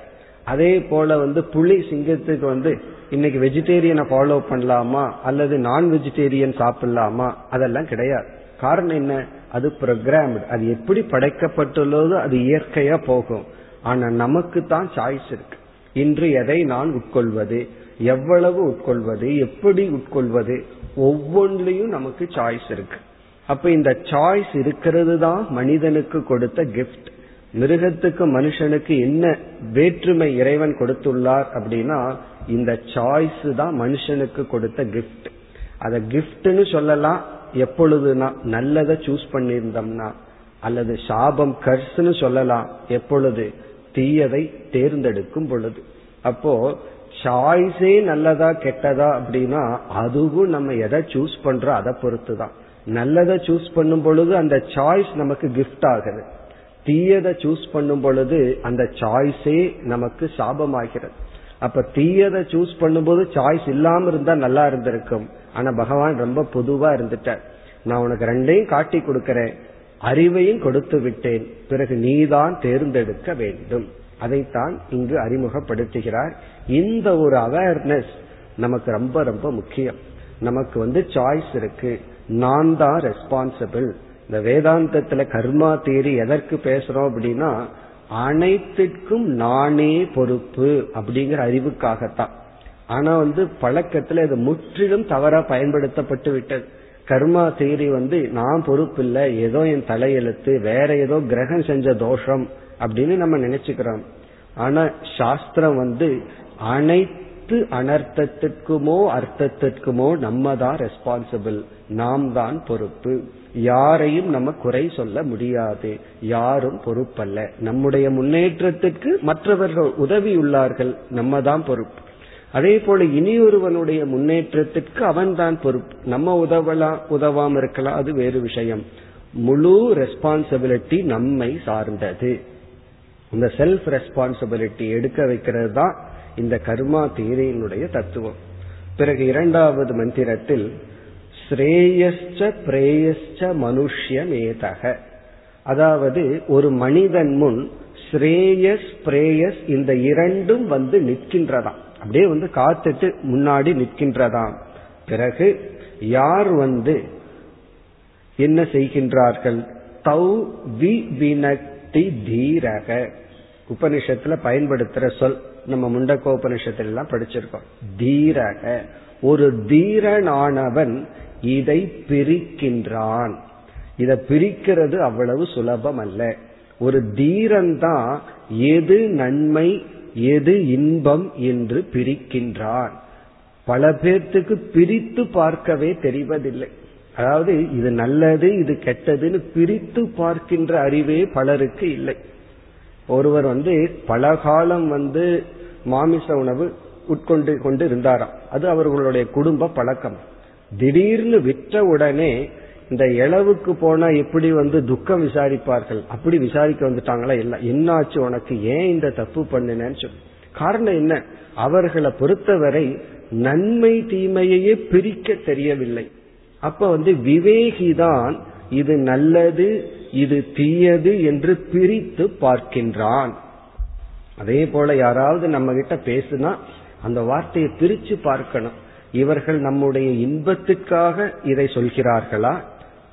அதே போல வந்து புலி சிங்கத்துக்கு வந்து இன்னைக்கு வெஜிடேரியனை ஃபாலோ பண்ணலாமா? அல்லது நான் வெஜிடேரியன் சாப்பிடலாமா? அதெல்லாம் கிடையாது. காரணம் என்ன? அது ப்ரோக்ராம்டு அது எப்படி படைக்கப்பட்டுள்ளதோ அது இயற்கையா போகும். ஆனா நமக்கு தான் சாய்ஸ் இருக்கு. இன்று எதை நான் உட்கொள்வது? எவ்வளவு உட்கொள்வது? எப்படி உட்கொள்வது? ஒவ்வொன்றிலையும் நமக்கு சாய்ஸ் இருக்கு. அப்ப இந்த சாய்ஸ் இருக்கிறது தான் மனிதனுக்கு கொடுத்த கிஃப்ட் மிருகத்துக்கு மனுஷனுக்கு என்ன வேற்றுமை இறைவன் கொடுத்துள்ளார் அப்படின்னா இந்த சாய்ஸ் தான் மனுஷனுக்கு கொடுத்த கிஃப்ட் அத கிஃப்ட்னு சொல்லலாம். எப்பொழுதுனா நல்லதை சூஸ் பண்ணியிருந்தோம்னா அல்லது சாபம் கர்ஸ்னு சொல்லலாம். எப்பொழுது? தீயதை தேர்ந்தெடுக்கும் பொழுது. அப்போ சாய்ஸே நல்லதா கெட்டதா அப்படின்னா அதுவும் நம்ம எதை சூஸ் பண்றோம் அதை பொறுத்து தான் நல்லதை சூஸ் பண்ணும் பொழுது அந்த சாய்ஸ் நமக்கு கிஃப்ட் ஆகுது. தீயதை சூஸ் பண்ணும் பொழுது அந்த சாய்ஸே நமக்கு சாபமாகிறது. அப்ப தீயதை சூஸ் பண்ணும்போது சாய்ஸ் இல்லாம இருந்தா நல்லா இருந்திருக்கும். ஆனா பகவான் ரொம்ப பொதுவா இருந்துட்டார். நான் உனக்கு ரெண்டையும் காட்டி கொடுக்கறேன். அறிவையும் கொடுத்து விட்டேன். பிறகு நீதான் தேர்ந்தெடுக்க வேண்டும். அதைத்தான் இங்கு அறிமுகப்படுத்துகிறார். இந்த ஒரு அவேர்னஸ் நமக்கு ரொம்ப ரொம்ப முக்கியம். நமக்கு வந்து சாய்ஸ் இருக்கு. நான் தான் ரெஸ்பான்சிபிள் இந்த வேதாந்தத்துல கர்மா தேரி எதற்கு பேசுறோம் அப்படின்னா அனைத்திற்கும் நானே பொறுப்பு அப்படிங்கிற அறிவுக்காகத்தான். ஆனா வந்து பழக்கத்துல இது முற்றிலும் தவறா பயன்படுத்தப்பட்டு விட்டது. கர்மா தேரி வந்து நான் பொறுப்பில்லை ஏதோ என் தலையெழுத்து வேற ஏதோ கிரகம் செஞ்ச தோஷம் அப்படின்னு நம்ம நினைச்சுக்கிறோம். ஆனா சாஸ்திரம் வந்து அனைத்து அனர்த்தத்திற்குமோ அர்த்தத்திற்குமோ நம்ம தான் ரெஸ்பான்சிபிள் நாம் தான் பொறுப்பு. யாரையும் நம்ம குறை சொல்ல முடியாது. யாரும் பொறுப்பல்ல. நம்முடைய முன்னேற்றத்திற்கு மற்றவர்கள் உதவியுள்ளார்கள். நம்ம தான் பொறுப்பு. அதே போல இனியொருவனுடைய முன்னேற்றத்திற்கு அவன் தான் பொறுப்பு. நம்ம உதவலாம் உதவாம இருக்கலாம் அது வேறு விஷயம். முழு ரெஸ்பான்சிபிலிட்டி நம்மை சார்ந்தது. இந்த செல்ஃப் ரெஸ்பான்சிபிலிட்டி எடுக்க வைக்கிறது தான் இந்த கர்மா தீரையினுடைய தத்துவம். பிறகு இரண்டாவது மந்திரத்தில் ஸ்ரேயஸ்ச பிரேயஸ்ச மனுஷ்யமேதக. அதாவது ஒரு மனிதன் முன் ஸ்ரேயஸ் பிரேயஸ் இந்த இரண்டும் வந்து நிற்கின்றதாம். அப்படியே வந்து காத்துட்டு முன்னாடி நிற்கின்றதாம். பிறகு யார் வந்து என்ன செய்கின்றார்கள்? தௌ வி வினக்தி தீரக. உபனிஷத்துல பயன்படுத்துற சொல். நம்ம முண்டக்கோ உபனிஷத்துல எல்லாம் படிச்சிருக்கோம். தீரக. ஒரு தீரனானவன் இதை பிரிக்கின்றான். இதை பிரிக்கிறது அவ்வளவு சுலபம் அல்ல ஒரு தீரன் தான் எது நன்மை எது இன்பம் என்று பிரிக்கின்றான். பல பேர்த்துக்கு பிரித்து பார்க்கவே தெரிவதில்லை. அதாவது இது நல்லது இது கெட்டதுன்னு பிரித்து பார்க்கின்ற அறிவே பலருக்கு இல்லை. ஒருவர் வந்து பல காலம் வந்து மாமிச உணவு உட்கொண்டு கொண்டு இருந்தாராம் அது அவர்களுடைய குடும்ப பழக்கம். திடீர்னு விற்ற உடனே இந்த இளவுக்கு போனா எப்படி வந்து துக்கம் விசாரிப்பார்கள். அப்படி விசாரிக்க வந்துட்டாங்களா? இல்ல. என்னாச்சு உனக்கு? ஏன் இந்த தப்பு பண்ணினேன்னு சொல்லி. காரணம் என்ன? அவர்களை பொறுத்தவரை நன்மை தீமையையே பிரிக்க தெரியவில்லை. அப்ப வந்து விவேகிதான் இது நல்லது இது தீயது என்று பிரித்து பார்க்கின்றான். அதே போல யாராவது நம்ம கிட்ட பேசுனா அந்த வார்த்தையை பிரிச்சு பார்க்கணும். இவர்கள் நம்முடைய இன்பத்துக்காக இதை சொல்கிறார்களா?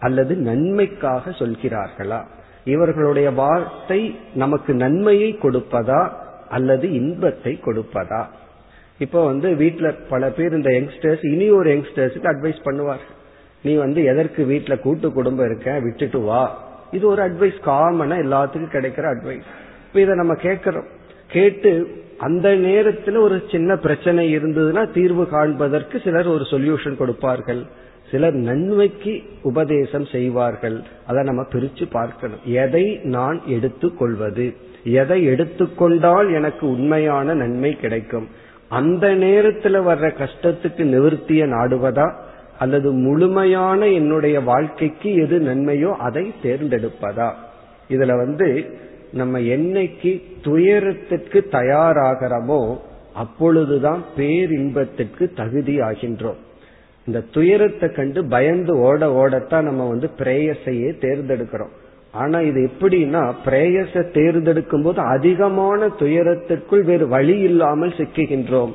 அல்லது நன்மைக்காக சொல்கிறார்களா? இவர்களுடைய வார்த்தை நமக்கு நன்மையை கொடுப்பதா அல்லது இன்பத்தை கொடுப்பதா? இப்போ வந்து வீட்டுல பல பேர் இந்த யங்ஸ்டர்ஸ் இனி ஒரு யங்ஸ்டர்ஸுக்கு அட்வைஸ் பண்ணுவார் நீ வந்து எதற்கு வீட்டுல கூட்டு குடும்பம் இருக்க? விட்டுட்டு வா. இது ஒரு அட்வைஸ் காமனா எல்லாத்துக்கும் கிடைக்கிற அட்வைஸ் இப்ப இதை நம்ம கேட்கிறோம். கேட்டு அந்த நேரத்துல ஒரு சின்ன பிரச்சனை இருந்ததுன்னா தீர்வு காண்பதற்கு சிலர் ஒரு சொல்யூஷன் கொடுப்பார்கள். சிலர் நன்மைக்கு உபதேசம் செய்வார்கள். அதை நம்ம பிரிச்சு பார்க்கணும். எதை நான் எடுத்துக்கொள்வது எதை எடுத்துக்கொண்டால் எனக்கு உண்மையான நன்மை கிடைக்கும்? அந்த நேரத்துல வர்ற கஷ்டத்துக்கு நிவர்த்திய நாடுவதா? அல்லது முழுமையான என்னுடைய வாழ்க்கைக்கு எது நன்மையோ அதை தேர்ந்தெடுப்பதா? இதுல வந்து நம்ம என்னைக்கு துயரத்திற்கு தயாராகிறோமோ அப்பொழுதுதான் பேரின்பத்திற்கு தகுதி ஆகின்றோம் இந்த துயரத்தை கண்டு பயந்து ஓட ஓடத்தான் நம்ம வந்து பிரேயசையே தேர்ந்தெடுக்கிறோம். ஆனா இது எப்படின்னா பிரேயச தேர்ந்தெடுக்கும் போது அதிகமான துயரத்திற்குள் வேறு வழி இல்லாமல் சிக்குகின்றோம்.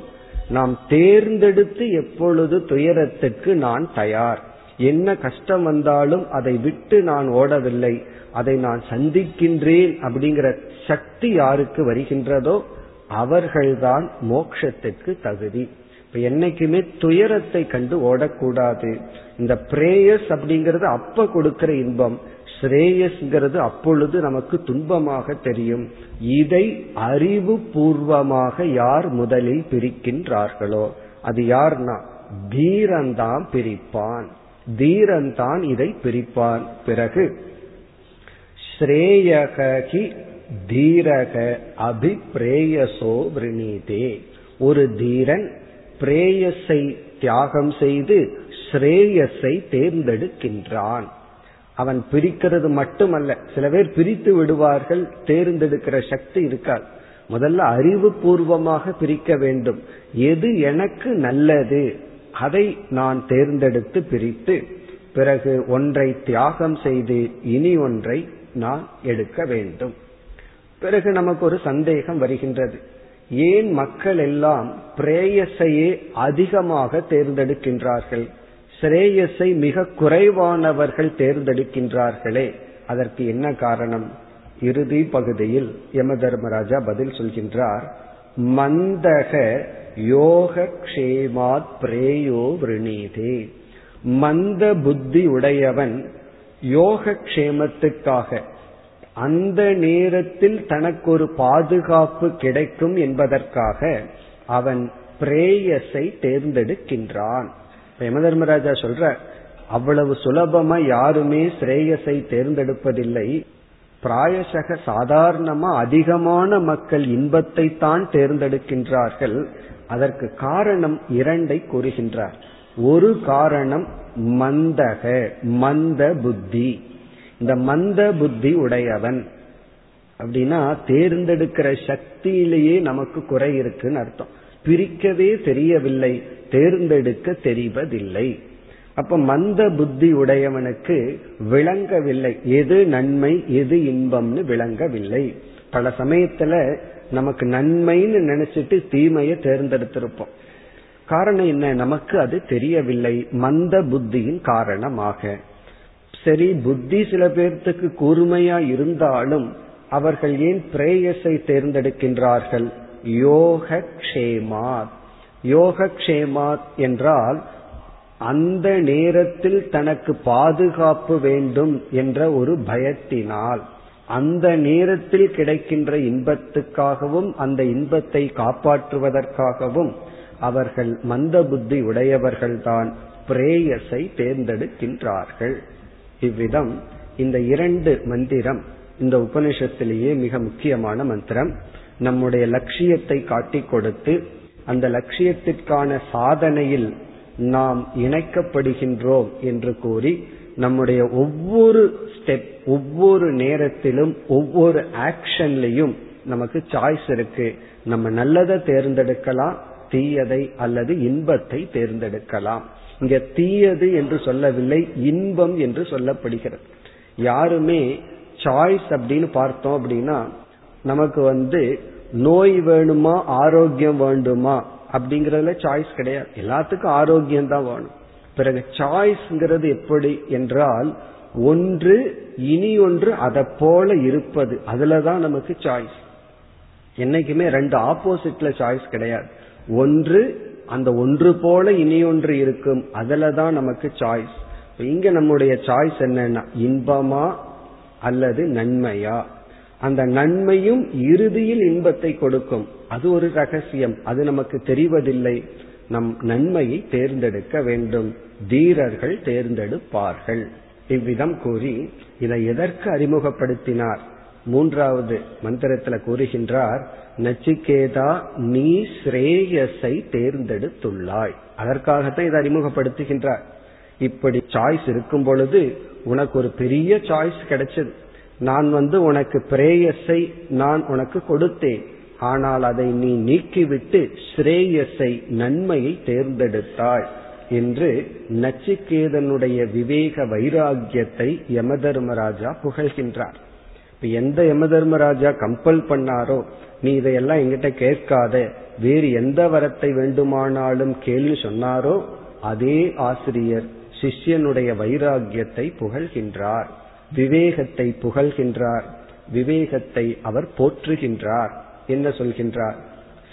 நாம் தேர்ந்தெடுத்து எப்பொழுது துயரத்துக்கு நான் தயார்? என்ன கஷ்டம் வந்தாலும் அதை விட்டு நான் ஓடவில்லை. அதை நான் சந்திக்கின்றேன் அப்படிங்கிற சக்தி யாருக்கு வருகின்றதோ அவர்கள்தான் மோக்ஷத்துக்கு தகுதி. என்னைக்குமே துயரத்தை கண்டு ஓடக்கூடாது. இந்த பிரேயஸ் அப்படிங்கறது அப்ப கொடுக்கிற இன்பம். ஸ்ரேயஸ்ங்கிறது அப்பொழுது நமக்கு துன்பமாக தெரியும். இதை அறிவு பூர்வமாக யார் முதலில் பிரிக்கின்றார்களோ? அது யார்னா? தீரன்தான் பிரிப்பான். தீரன்தான் இதை பிரிப்பான். பிறகு ஸ்ரேயகி தீரக அபிப்ரேயசோ விரணீதே. ஒரு தீரன் பிரேயஸை தியாகம் செய்து ஸ்ரேயஸை தேர்ந்தெடுக்கின்றான். அவன் பிரிக்கிறது மட்டுமல்ல சில பேர் பிரித்து விடுவார்கள் தேர்ந்தெடுக்கிற சக்தி இருக்காது. முதல்ல அறிவு பூர்வமாக பிரிக்க வேண்டும். எது எனக்கு நல்லது அதை நான் தேர்ந்தெடுத்து பிரித்து பிறகு ஒன்றை தியாகம் செய்து இனி ஒன்றை நான் எடுக்க வேண்டும். பிறகு நமக்கு ஒரு சந்தேகம் வருகின்றது. ஏன் மக்கள் எல்லாம் பிரேயஸையே அதிகமாக தேர்ந்தெடுக்கின்றார்கள்? ஸ்ரேயஸை மிக குறைவானவர்கள் தேர்ந்தெடுக்கின்றார்களே. அதற்கு என்ன காரணம்? இறுதி பகுதியில் யம தர்மராஜா பதில் சொல்கின்றார் மந்தக யோக க்ஷேமாத் பிரேயோ விரணீதே. மந்த புத்தி உடையவன் யோக க்ஷேமத்துக்காக அந்த நேரத்தில் தனக்கு ஒரு பாதுகாப்பு கிடைக்கும் என்பதற்காக அவன் பிரேயஸை தேர்ந்தெடுக்கின்றான். யமதர்மராஜா சொல்ற அவ்வளவு சுலபமா யாருமே ஸ்ரேயஸை தேர்ந்தெடுப்பதில்லை. பிராயசக சாதாரணமா அதிகமான மக்கள் இன்பத்தை தான் தேர்ந்தெடுக்கின்றார்கள். அதற்கு காரணம் இரண்டை கூறுகின்றார். ஒரு காரணம் மந்தக மந்த புத்தி. இந்த மந்த புத்தி உடையவன். அப்படின்னா தேர்ந்தெடுக்கிற சக்தியிலேயே நமக்கு குறை இருக்குன்னு அர்த்தம். பிரிக்கவே தெரியவில்லை தேர்ந்தெடுக்க தெரிவதில்லை. அப்ப மந்த புத்தி உடையவனுக்கு விளங்கவில்லை. எது நன்மை எது இன்பம்னு விளங்கவில்லை. பல சமயத்துல நமக்கு நன்மைன்னு நினைச்சிட்டு தீமையை தேர்ந்தெடுத்திருப்போம். காரணம் என்ன? நமக்கு அது தெரியவில்லை. மந்த புத்தியின் காரணமாக. சரி புத்தி சில பேர்த்துக்கு கூர்மையா இருந்தாலும் அவர்கள் ஏன் பிரேயஸை தேர்ந்தெடுக்கின்றார்கள்? யோக கஷேமாத் யோக கஷேமாத் என்றால் அந்த நேரத்தில் தனக்கு பாதுகாப்பு வேண்டும் என்ற ஒரு பயத்தினால் அந்த நேரத்தில் கிடைக்கின்ற இன்பத்துக்காகவும் அந்த இன்பத்தை காப்பாற்றுவதற்காகவும் அவர்கள் மந்த புத்தி உடையவர்கள்தான் பிரேயஸை தேர்ந்தெடுக்கின்றார்கள். இவ்விதம் இந்த இரண்டு மந்திரம் இந்த உபனிஷத்திலேயே மிக முக்கியமான மந்திரம். நம்முடைய லட்சியத்தை காட்டிக் கொடுத்து அந்த லட்சியத்திற்கான சாதனையில் நாம் இணைக்கப்படுகின்றோம் என்று கூறி நம்முடைய ஒவ்வொரு ஸ்டெப் ஒவ்வொரு நேரத்திலும் ஒவ்வொரு ஆக்ஷன்லையும் நமக்கு சாய்ஸ் இருக்கு. நம்ம நல்லதை தேர்ந்தெடுக்கலாம் தீயதை அல்லது இன்பத்தை தேர்ந்தெடுக்கலாம். இங்க தீயது என்று சொல்லவில்லை இன்பம் என்று சொல்லப்படுகிறது. யாருமே சாய்ஸ் அப்படின்னு பார்த்தோம் அப்படின்னா நமக்கு வந்து நோய் வேணுமா ஆரோக்கியம் வேண்டுமா அப்படிங்கறதுல சாய்ஸ் கிடையாது. எல்லாத்துக்கும் ஆரோக்கியம் தான் வேணும். பிறகு சாய்ஸ்ங்கிறது எப்படி என்றால் ஒன்று இனி ஒன்று அதை போல இருப்பது. அதுலதான் நமக்கு சாய்ஸ் என்னைக்குமே ரெண்டு ஆப்போசிட்ல சாய்ஸ் கிடையாது. ஒன்று அந்த ஒன்று போல இனி ஒன்று இருக்கும். அதுல தான் நமக்கு சாய்ஸ் இங்க நம்முடைய சாய்ஸ் என்னன்னா இன்பமா அல்லது நன்மையா? அந்த நன்மையும் இறுதியில் இன்பத்தை கொடுக்கும். அது ஒரு ரகசியம். அது நமக்கு தெரிவதில்லை. நம் நன்மையை தேர்ந்தெடுக்க வேண்டும். தீரர்கள் தேர்ந்தெடுப்பார்கள். இவ்விதம் கூறி இதை எதற்கு அறிமுகப்படுத்தினார்? மூன்றாவது மந்திரத்துல கூறுகின்றார் நச்சிகேதா நீ ஸ்ரேயஸை தேர்ந்தெடுத்துள்ளாய். அதற்காகத்தான் இதை அறிமுகப்படுத்துகின்றார். இப்படி சாய்ஸ் இருக்கும் பொழுது உனக்கு ஒரு பெரிய சாய்ஸ் கிடைச்சது. நான் வந்து உனக்கு பிரேயஸை நான் உனக்கு கொடுத்தேன். ஆனால் அதை நீ நீக்கிவிட்டு ஸ்ரேயஸை நன்மையை தேர்ந்தெடுத்தாய் என்று நச்சிகேதனுடைய விவேக வைராகியத்தை யமதர்மராஜா புகழ்கின்றார். எந்த யம தர்மராஜா கம்பல் பண்ணாரோ நீ இதையெல்லாம் எங்கிட்ட கேட்காத. வேறு எந்த வரத்தை வேண்டுமானாலும் கேள்வி சொன்னாரோ அதே ஆசிரியர் சிஷ்யனுடைய வைராகியத்தை புகழ்கின்றார். விவேகத்தை புகழ்கின்றார். விவேகத்தை அவர் போற்றுகின்றார். என்ன சொல்கின்றார்?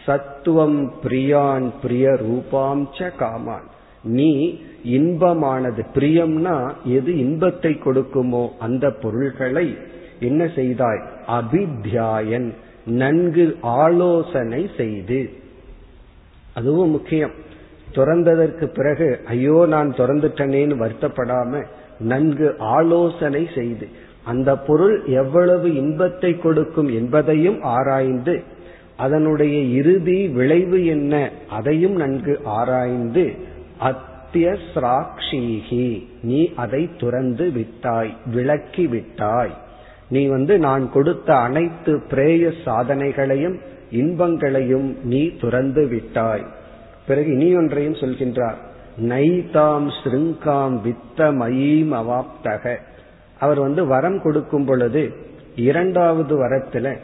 சத்துவம் பிரியான் பிரிய ரூபாம் ச காமான். நீ இன்பமானது. பிரியம்னா எது இன்பத்தை கொடுக்குமோ அந்த பொருள்களை என்ன செய்தாய்? அபித்தியாயன் நன்கு ஆலோசனை செய்து. அதுவும் முக்கியம். துறந்ததற்கு பிறகு ஐயோ நான் துறந்துட்டனேன்னு வருத்தப்படாம நன்கு ஆலோசனை செய்து. அந்த பொருள் எவ்வளவு இன்பத்தை கொடுக்கும் என்பதையும் ஆராய்ந்து அதனுடைய இறுதி விளைவு என்ன அதையும் நன்கு ஆராய்ந்து அத்தியஸ்ராக்ஷீகி நீ அதை துறந்து விட்டாய் விளக்கி விட்டாய். நீ வந்து நான் கொடுத்த அனைத்து பிரேய சாதனைகளையும் இன்பங்களையும் நீ துறந்து விட்டாய். பிறகு இனி ஒன்றையும் சொல்கின்றார். நைதாம் ஸ்ருங்காம் வித்த மயீம் அவாப்தக. அவர் வந்து வரம் கொடுக்கும் பொழுது இரண்டாவது வரத்துல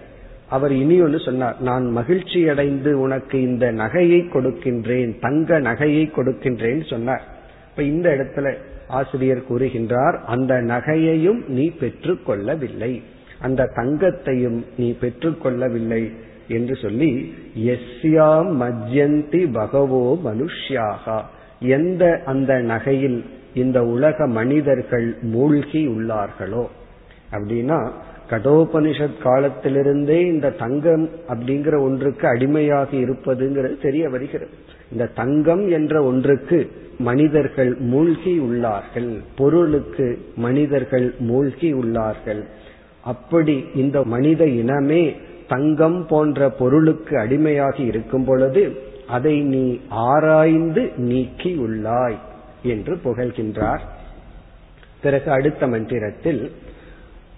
அவர் இனி ஒன்று சொன்னார். நான் மகிழ்ச்சி அடைந்து உனக்கு இந்த நகையை கொடுக்கின்றேன் தங்க நகையை கொடுக்கின்றேன் சொன்னார். இப்ப இந்த இடத்துல ஆசிரியர் கூறுகின்றார் அந்த நகையையும் நீ பெற்றுக் கொள்ளவில்லை. அந்த தங்கத்தையும் நீ பெற்றுக் கொள்ளவில்லை என்று சொல்லி எஸ்யாம் மஜ்யந்தி பகவோ மனுஷ்யாகா. எந்த அந்த நகையில் இந்த உலக மனிதர்கள் மூழ்கி உள்ளார்களோ? அப்படின்னா கடோபனிஷத் காலத்திலிருந்தே இந்த தங்கம் அப்படிங்கிற ஒன்றுக்கு அடிமையாக இருப்பதுங்கிறது தெரிய வருகிறது. இந்த தங்கம் என்ற ஒன்றுக்கு மனிதர்கள் மூழ்கி உள்ளார்கள். பொருளுக்கு மனிதர்கள் மூழ்கி உள்ளார்கள். அப்படி இந்த மனித இனமே தங்கம் போன்ற பொருளுக்கு அடிமையாகி இருக்கும் பொழுது அதை நீ ஆராய்ந்து நீக்கி உள்ளாய் என்று புகழ்கின்றார். பிறகு அடுத்த மந்திரத்தில்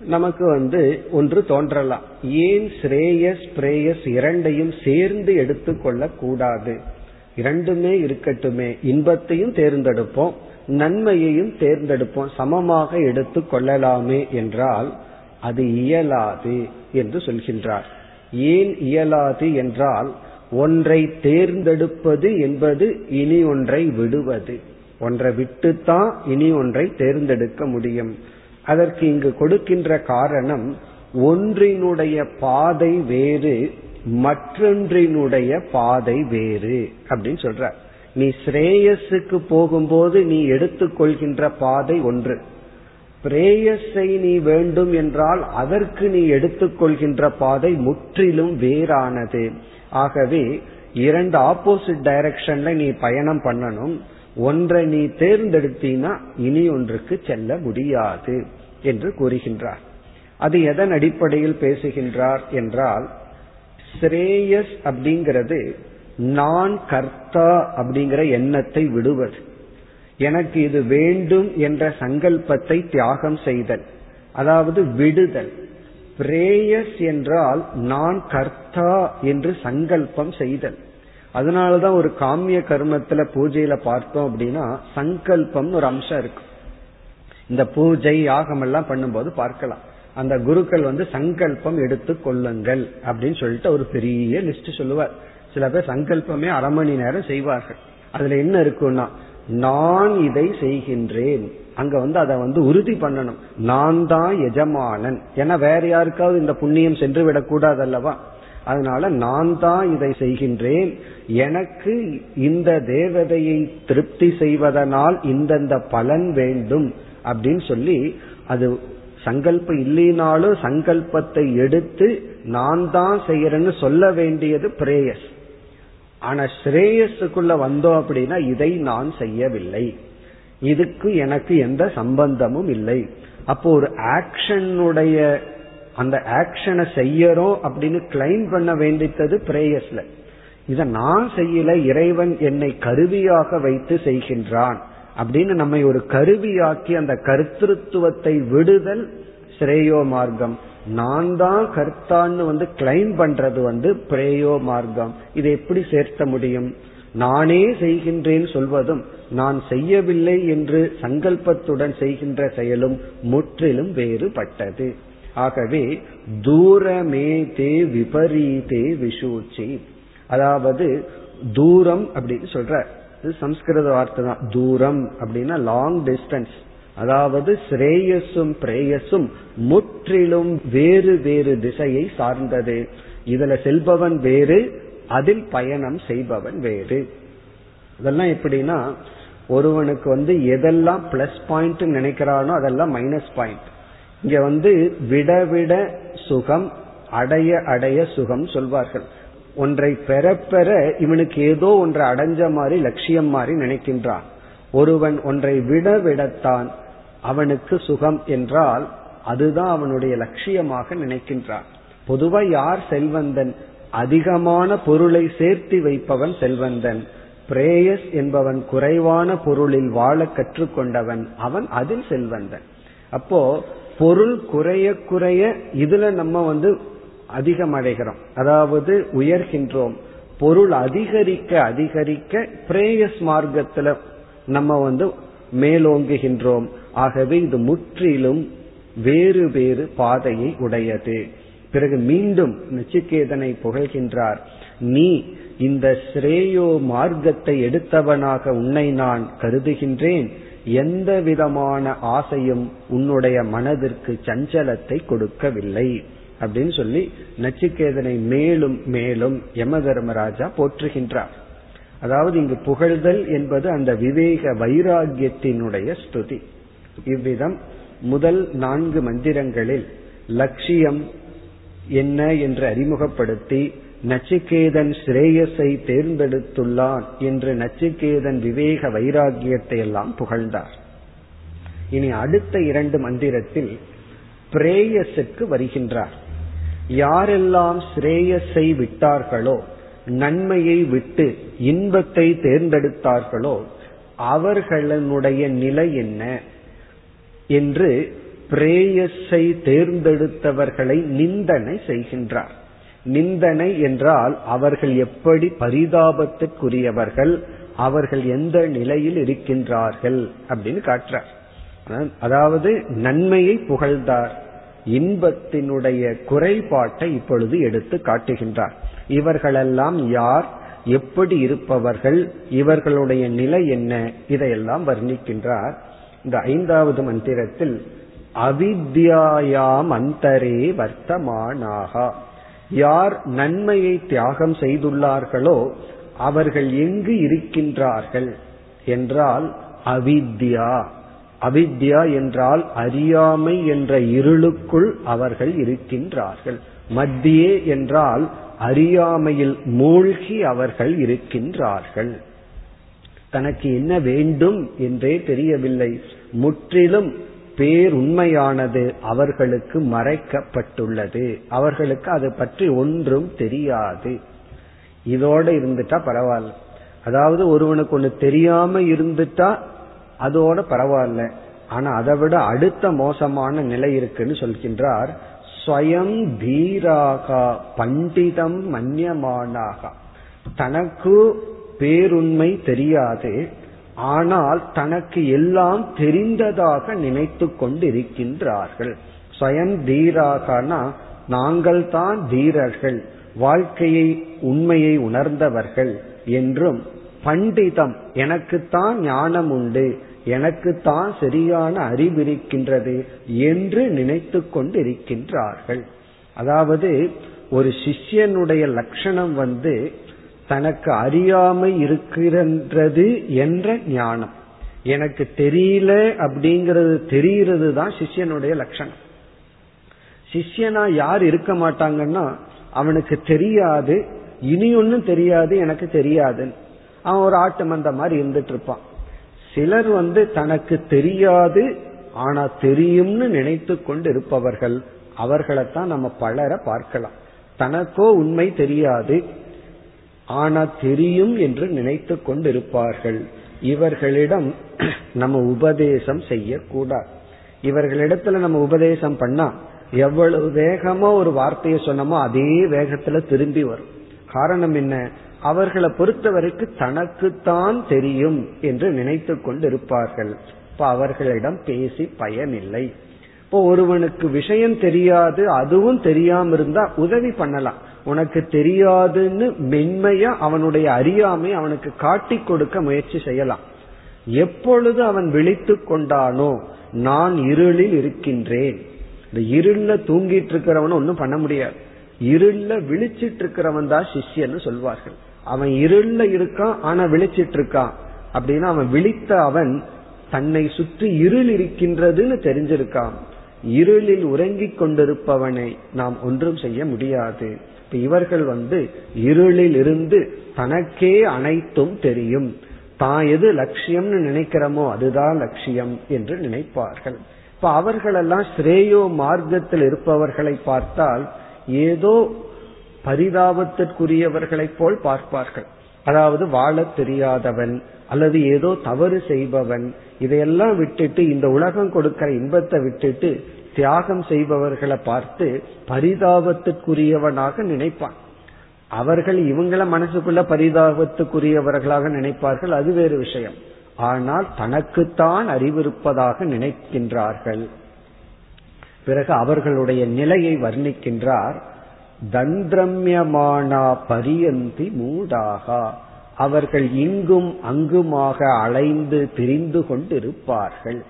நமக்கு வந்து ஒன்று தோன்றலாம். ஏன் ஸ்ரேயஸ் பிரேயஸ் இரண்டையும் சேர்ந்து எடுத்துக்கொள்ள கூடாது இரண்டுமே இருக்கட்டுமே. இன்பத்தையும் தேர்ந்தெடுப்போம் நன்மையையும் தேர்ந்தெடுப்போம். சமமாக எடுத்து கொள்ளலாமே என்றால் அது இயலாது என்று சொல்கின்றார். ஏன் இயலாது என்றால் ஒன்றை தேர்ந்தெடுப்பது என்பது இனி ஒன்றை விடுவது. ஒன்றை விட்டுத்தான் இனி ஒன்றை தேர்ந்தெடுக்க முடியும். அதற்கு இங்கு கொடுக்கின்ற காரணம் ஒன்றினுடைய பாதை வேறு மற்றொன்றினுடைய பாதை வேறு அப்படின்னு சொல்ற. நீ ஸ்ரேயஸுக்கு போகும்போது நீ எடுத்துக்கொள்கின்ற பாதை ஒன்று. பிரேயஸை நீ வேண்டும் என்றால் அதற்கு நீ எடுத்துக்கொள்கின்ற பாதை முற்றிலும் வேறானது. ஆகவே இரண்டு ஆப்போசிட் டைரக்ஷன்ல நீ பயணம் பண்ணணும். ஒன்றை நீ தேர்ந்தெடுத்தீனா இனி ஒன்றுக்கு செல்ல முடியாது என்று கூறுகின்றார். அது எதன் அடிப்படையில் பேசுகின்றார் என்றால் ஸ்ரேயஸ் அப்படிங்கிறது நான் கர்த்தா அப்படிங்கிற எண்ணத்தை விடுவது. எனக்கு இது வேண்டும் என்ற சங்கல்பத்தை தியாகம் செய்தல். அதாவது விடுதல். பிரேயஸ் என்றால் நான் கர்த்தா என்று சங்கல்பம் செய்தல். அதனாலதான் ஒரு காமிய கர்மத்துல பூஜையில பார்த்தோம் அப்படின்னா சங்கல்பம் ஒரு அம்சம் இருக்கு. இந்த பூஜை யாகம் எல்லாம் பண்ணும்போது பார்க்கலாம். அந்த குருக்கள் வந்து சங்கல்பம் எடுத்து கொள்ளுங்கள் அப்படின்னு சொல்லிட்டு ஒரு பெரிய லிஸ்ட் சொல்லுவார். சில பேர் சங்கல்பமே அரை மணி நேரம் செய்வார்கள். அதுல என்ன இருக்குன்னா நான் இதை செய்கின்றேன். அங்க வந்து அதை வந்து உறுதி பண்ணணும். நான் தான் எஜமானன். ஏன்னா வேற யாருக்காவது இந்த புண்ணியம் சென்று விடக்கூடாது அல்லவா? அதனால நான் தான் இதை செய்கின்றேன். எனக்கு இந்த தேவதையை திருப்தி செய்வதனால் இந்தந்த பலன் வேண்டும் அப்படின்னு சொல்லி அது சங்கல்பம் இல்லைனாலும் சங்கல்பத்தை எடுத்து நான் தான் செய்யறேன்னு சொல்ல வேண்டியது பிரேயஸ். ஆனா ஸ்ரேயஸுக்குள்ள வந்தோம் அப்படின்னா இதை நான் செய்யவில்லை. இதுக்கு எனக்கு எந்த சம்பந்தமும் இல்லை. அப்போ ஒரு ஆக்ஷனுடைய அந்த ஆக்ஷனை செய்யறோம் அப்படின்னு கிளைம் பண்ண வேண்டித்தது பிரேயஸ்ல. இத நான் செய்யல இறைவன் என்னை கருவியாக வைத்து செய்கின்றான். அப்படின்னு நம்மை ஒரு கருவியாக்கி அந்த கருத்திருத்துவத்தை விடுதல் ஸ்ரேயோ மார்க்கம். நான் தான் கர்த்தான்னு வந்து கிளைம் பண்றது வந்து பிரேயோ மார்க்கம். இதை எப்படி சேர்த்த முடியும்? நானே செய்கின்றேன் சொல்வதும் நான் செய்யவில்லை என்று சங்கல்பத்துடன் செய்கின்ற செயலும் முற்றிலும் வேறுபட்டது. ஆகவே தூரமே தே விபரீதே விஷூச்சி அதாவது தூரம் அப்படின்னு சொல்ற இது சம்ஸ்கிருத வார்த்தை தான். தூரம் அப்படின்னா லாங் டிஸ்டன்ஸ் அதாவது ஸ்ரேயஸும் பிரேயஸும் முற்றிலும் வேறு வேறு திசையை சார்ந்தது. இதுல செல்பவன் வேறு அதில் பயணம் செய்பவன் வேறு. இதெல்லாம் எப்படின்னா ஒருவனுக்கு வந்து எதெல்லாம் பிளஸ் பாயிண்ட் நினைக்கிறானோ அதெல்லாம் மைனஸ் பாயிண்ட் இங்க வந்து விட விட சுகம் அடைய அடைய சுகம் சொல்வார்கள். ஒன்றை பெற பெற இவனுக்கு ஏதோ ஒன்றை அடைஞ்ச மாதிரி லட்சியம் மாதிரி நினைக்கின்றான். ஒருவன் ஒன்றை விட விடத்தான் அவனுக்கு சுகம் என்றால் அதுதான் அவனுடைய லட்சியமாக நினைக்கின்றான். பொதுவா யார் செல்வந்தன்? அதிகமான பொருளை சேர்த்து வைப்பவன் செல்வந்தன். பிரேயஸ் என்பவன் குறைவான பொருளில் வாழ கற்றுக்கொண்டவன் அவன் அதில் செல்வந்தன். அப்போ பொருள் குறைய குறைய இதுல நம்ம வந்து அதிகம் அடைகிறோம் அதாவது உயர்கின்றோம். பொருள் அதிகரிக்க அதிகரிக்க பிரேயஸ் மார்க்கத்துல நம்ம வந்து மேலோங்குகின்றோம். ஆகவே இது முற்றிலும் வேறு வேறு பாதையை உடையது. பிறகு மீண்டும் நச்சுக்கேதனை புகழ்கின்றார். நீ இந்த ஸ்ரேயோ மார்க்கத்தை எடுத்தவனாக உன்னை நான் கருதுகின்றேன். எந்த விதமான ஆசையும் உன்னுடைய மனதிற்கு சஞ்சலத்தை கொடுக்கவில்லை. அப்படின்னு சொல்லி நச்சிகேதனை மேலும் மேலும் யம தர்மராஜா போற்றுகின்றார். அதாவது இங்கு புகழ்தல் என்பது அந்த விவேக வைராகியத்தினுடைய ஸ்துதி. இவ்விதம் முதல் நான்கு மந்திரங்களில் லட்சியம் என்ன என்று அறிமுகப்படுத்தி நச்சிகேதன் ஸ்ரேயஸை தேர்ந்தெடுத்துள்ளான் என்று நச்சிகேதன் விவேக வைராகியத்தை எல்லாம் புகழ்ந்தார். இனி அடுத்த இரண்டு மந்திரத்தில் பிரேயஸுக்கு வருகின்றார். யாரெல்லாம் ஸ்ரேயஸை விட்டார்களோ நன்மையை விட்டு இன்பத்தை தேர்ந்தெடுத்தார்களோ அவர்களுடைய நிலை என்ன என்று பிரேயஸை தேர்ந்தெடுத்தவர்களை நிந்தனை செய்கின்றார். நிந்தனை என்றால் அவர்கள் எப்படி பரிதாபத்திற்குரியவர்கள் அவர்கள் எந்த நிலையில் இருக்கின்றார்கள் அப்படின்னு காட்டுறார். அதாவது நன்மையை புகழ்ந்தார். இன்பத்தினுடைய குறைபாட்டை இப்பொழுது எடுத்து காட்டுகின்றார். இவர்களெல்லாம் யார்? எப்படி இருப்பவர்கள்? இவர்களுடைய நிலை என்ன? இதையெல்லாம் வர்ணிக்கின்றார். இந்த ஐந்தாவது மந்திரத்தில் அவித்யாயாம் அந்தரே வர்த்தமானாகா. யார் நன்மையை தியாகம் செய்துள்ளார்களோ அவர்கள் எங்கு இருக்கின்றார்கள்? என்றால் அவித்யா. அவித்யா என்றால் அறியாமை என்ற இருளுக்குள் அவர்கள் இருக்கின்றார்கள். மத்தியே என்றால் அறியாமையில் மூழ்கி அவர்கள் இருக்கின்றார்கள். தனக்கு என்ன வேண்டும் என்றே தெரியவில்லை. முற்றிலும் பேருண்மையானது அவர்களுக்கு மறைக்கப்பட்டுள்ளது. அவர்களுக்கு அது பற்றி ஒன்றும் தெரியாது. இதோட இருந்துட்டா பரவாயில்ல. அதாவது ஒருவனுக்கு ஒண்ணு தெரியாம இருந்துட்டா அதோட பரவாயில்ல. ஆனா அதை விட அடுத்த மோசமான நிலை இருக்குன்னு சொல்கின்றார் ஸ்வயம் தீராகா பண்டிதம் மன்யமானாகா. தனக்கு பேருண்மை தெரியாது ஆனால் தனக்கு எல்லாம் தெரிந்ததாக நினைத்து கொண்டிருக்கின்றார்கள். ஸ்வயம் தீராகனா நாங்கள் தான் தீரர்கள் வாழ்க்கையை உண்மையை உணர்ந்தவர்கள் என்றும் பண்டிதம் எனக்குத்தான் ஞானம் உண்டு எனக்கு தான் சரியான அறிவு இருக்கின்றது என்று நினைத்து கொண்டிருக்கின்றார்கள். அதாவது ஒரு சிஷ்யனுடைய லட்சணம் வந்து தனக்கு அறியாமை இருக்கின்றது என்ற ஞானம். எனக்கு தெரியல அப்படிங்கிறது தெரிகிறது தான் சிஷ்யனுடைய லட்சணம். சிஷ்யனா யார் இருக்க மாட்டாங்கன்னா அவனுக்கு தெரியாது இனி ஒன்னும் தெரியாது எனக்கு தெரியாதுன்னு. அவன் ஒரு ஆட்டு மந்த மாதிரி இருந்துட்டு இருப்பான். சிலர் வந்து தனக்கு தெரியாது ஆனா தெரியும்னு நினைத்து கொண்டு இருப்பவர்கள் அவர்களைத்தான் நம்ம பலரை பார்க்கலாம். தனக்கோ உண்மை தெரியாது ஆனா தெரியும் என்று நினைத்து கொண்டிருப்பார்கள். இவர்களிடம் நம்ம உபதேசம் செய்யக்கூடாது. இவர்களிடத்துல நம்ம உபதேசம் பண்ணா எவ்வளவு வேகமா ஒரு வார்த்தையை சொன்னமோ அதே வேகத்துல திரும்பி வரும். காரணம் என்ன? அவர்களை பொறுத்தவரைக்கு தனக்குத்தான் தெரியும் என்று நினைத்து கொண்டிருப்பார்கள். இப்ப அவர்களிடம் பேசி பயனில்லை. இப்போ ஒருவனுக்கு விஷயம் தெரியாது அதுவும் தெரியாம இருந்தா உதவி பண்ணலாம். உனக்கு தெரியாதுன்னு மென்மையா அவனுடைய அறியாமை அவனுக்கு காட்டி கொடுக்க முயற்சி செய்யலாம். எப்பொழுது அவன் விழித்து கொண்டானோ நான் இருளில் இருக்கின்றேன். இந்த இருள தூங்கிட்டு இருக்கிறவன ஒன்னும் பண்ண முடியாது. இருள விழிச்சிட்டு இருக்கிறவன் தான் சிஷ்யன்னு சொல்வார்கள். அவன் இருள்ல இருக்கான் ஆனா விழிச்சிட்டு இருக்கான் அப்படின்னா அவன் விழித்த அவன் தன்னை சுற்றி இருள் இருக்கின்றதுன்னு தெரிஞ்சிருக்கான். இருளில் உறங்கிக் கொண்டிருப்பவனை நாம் ஒன்றும் செய்ய முடியாது. இப்ப இவர்கள் வந்து இருளில் இருந்து தனக்கே அனைத்தும் தெரியும். தான் எது லட்சியம்னு நினைக்கிறோமோ அதுதான் லட்சியம் என்று நினைப்பார்கள். இப்ப அவர்களெல்லாம் ஸ்ரேயோ மார்க்கத்தில் இருப்பவர்களை பார்த்தால் ஏதோ பரிதாபத்திற்குரியவர்களைப் போல் பார்ப்பார்கள். அதாவது வாழ தெரியாதவன் அல்லது ஏதோ தவறு செய்பவன் இதையெல்லாம் விட்டுட்டு இந்த உலகம் கொடுக்கிற இன்பத்தை விட்டுட்டு தியாகம் செய்பவர்களை பார்த்து பரிதாபத்துக்குரியவனாக நினைப்பான். அவர்கள் இவங்கள மனசுக்குள்ள பரிதாபத்துக்குரியவர்களாக நினைப்பார்கள் அது வேறு விஷயம். ஆனால் தனக்குத்தான் அறிவிருப்பதாக நினைக்கின்றார்கள். பிறகு அவர்களுடைய நிலையை வர்ணிக்கின்றார். தந்திரம்யமானா பரியந்தி மூடாகா. அவர்கள் இங்கும் அங்குமாக அலைந்து திரிந்து கொண்டிருப்பார்கள்.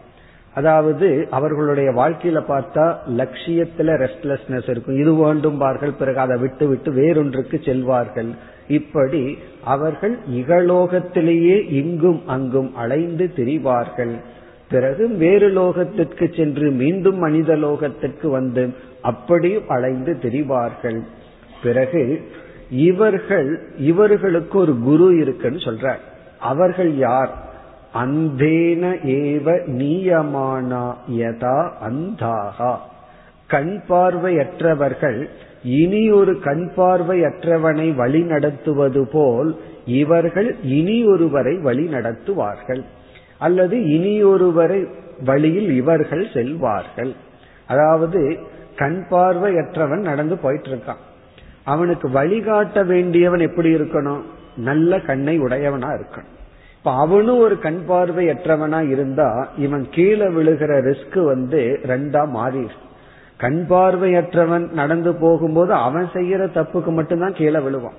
அதாவது அவர்களுடைய வாழ்க்கையில பார்த்தா லட்சியத்துல ரெஸ்ட்லெஸ்னஸ் இருக்கும். இது வேண்டும்பார்கள் பிறகு அதை விட்டு விட்டு வேறொன்றுக்கு செல்வார்கள். இப்படி அவர்கள் இகலோகத்திலேயே இங்கும் அங்கும் அலைந்து திரிவார்கள். பிறகு வேறு லோகத்திற்கு சென்று மீண்டும் மனித லோகத்திற்கு வந்து அப்படியும் அலைந்து திரிவார்கள். பிறகு இவர்கள் இவர்களுக்கு ஒரு குரு இருக்குன்னு சொல்றார். அவர்கள் யார்? அந்தேன ஏவ நீயமானா யதா அந்தாகா. கண் பார்வையற்றவர்கள் இனி ஒரு கண் பார்வையற்றவனை வழி நடத்துவது போல் இவர்கள் இனி ஒருவரை வழி நடத்துவார்கள். அல்லது இனி ஒருவரை வழியில் இவர்கள் செல்வார்கள். அதாவது கண் பார்வையற்றவன் நடந்து போயிட்டு இருக்கான் அவனுக்கு வழிகாட்ட வேண்டியவன் எப்படி இருக்கணும்? நல்ல கண்ணை உடையவனா இருக்கணும். இப்ப அவனும் ஒரு கண் பார்வையற்றவனா இருந்தா இவன் கீழே விழுகிற ரிஸ்க் வந்து ரெண்டா மாறி கண் பார்வையற்றவன் நடந்து போகும்போது அவன் செய்யற தப்புக்கு மட்டும்தான் கீழே விழுவான்.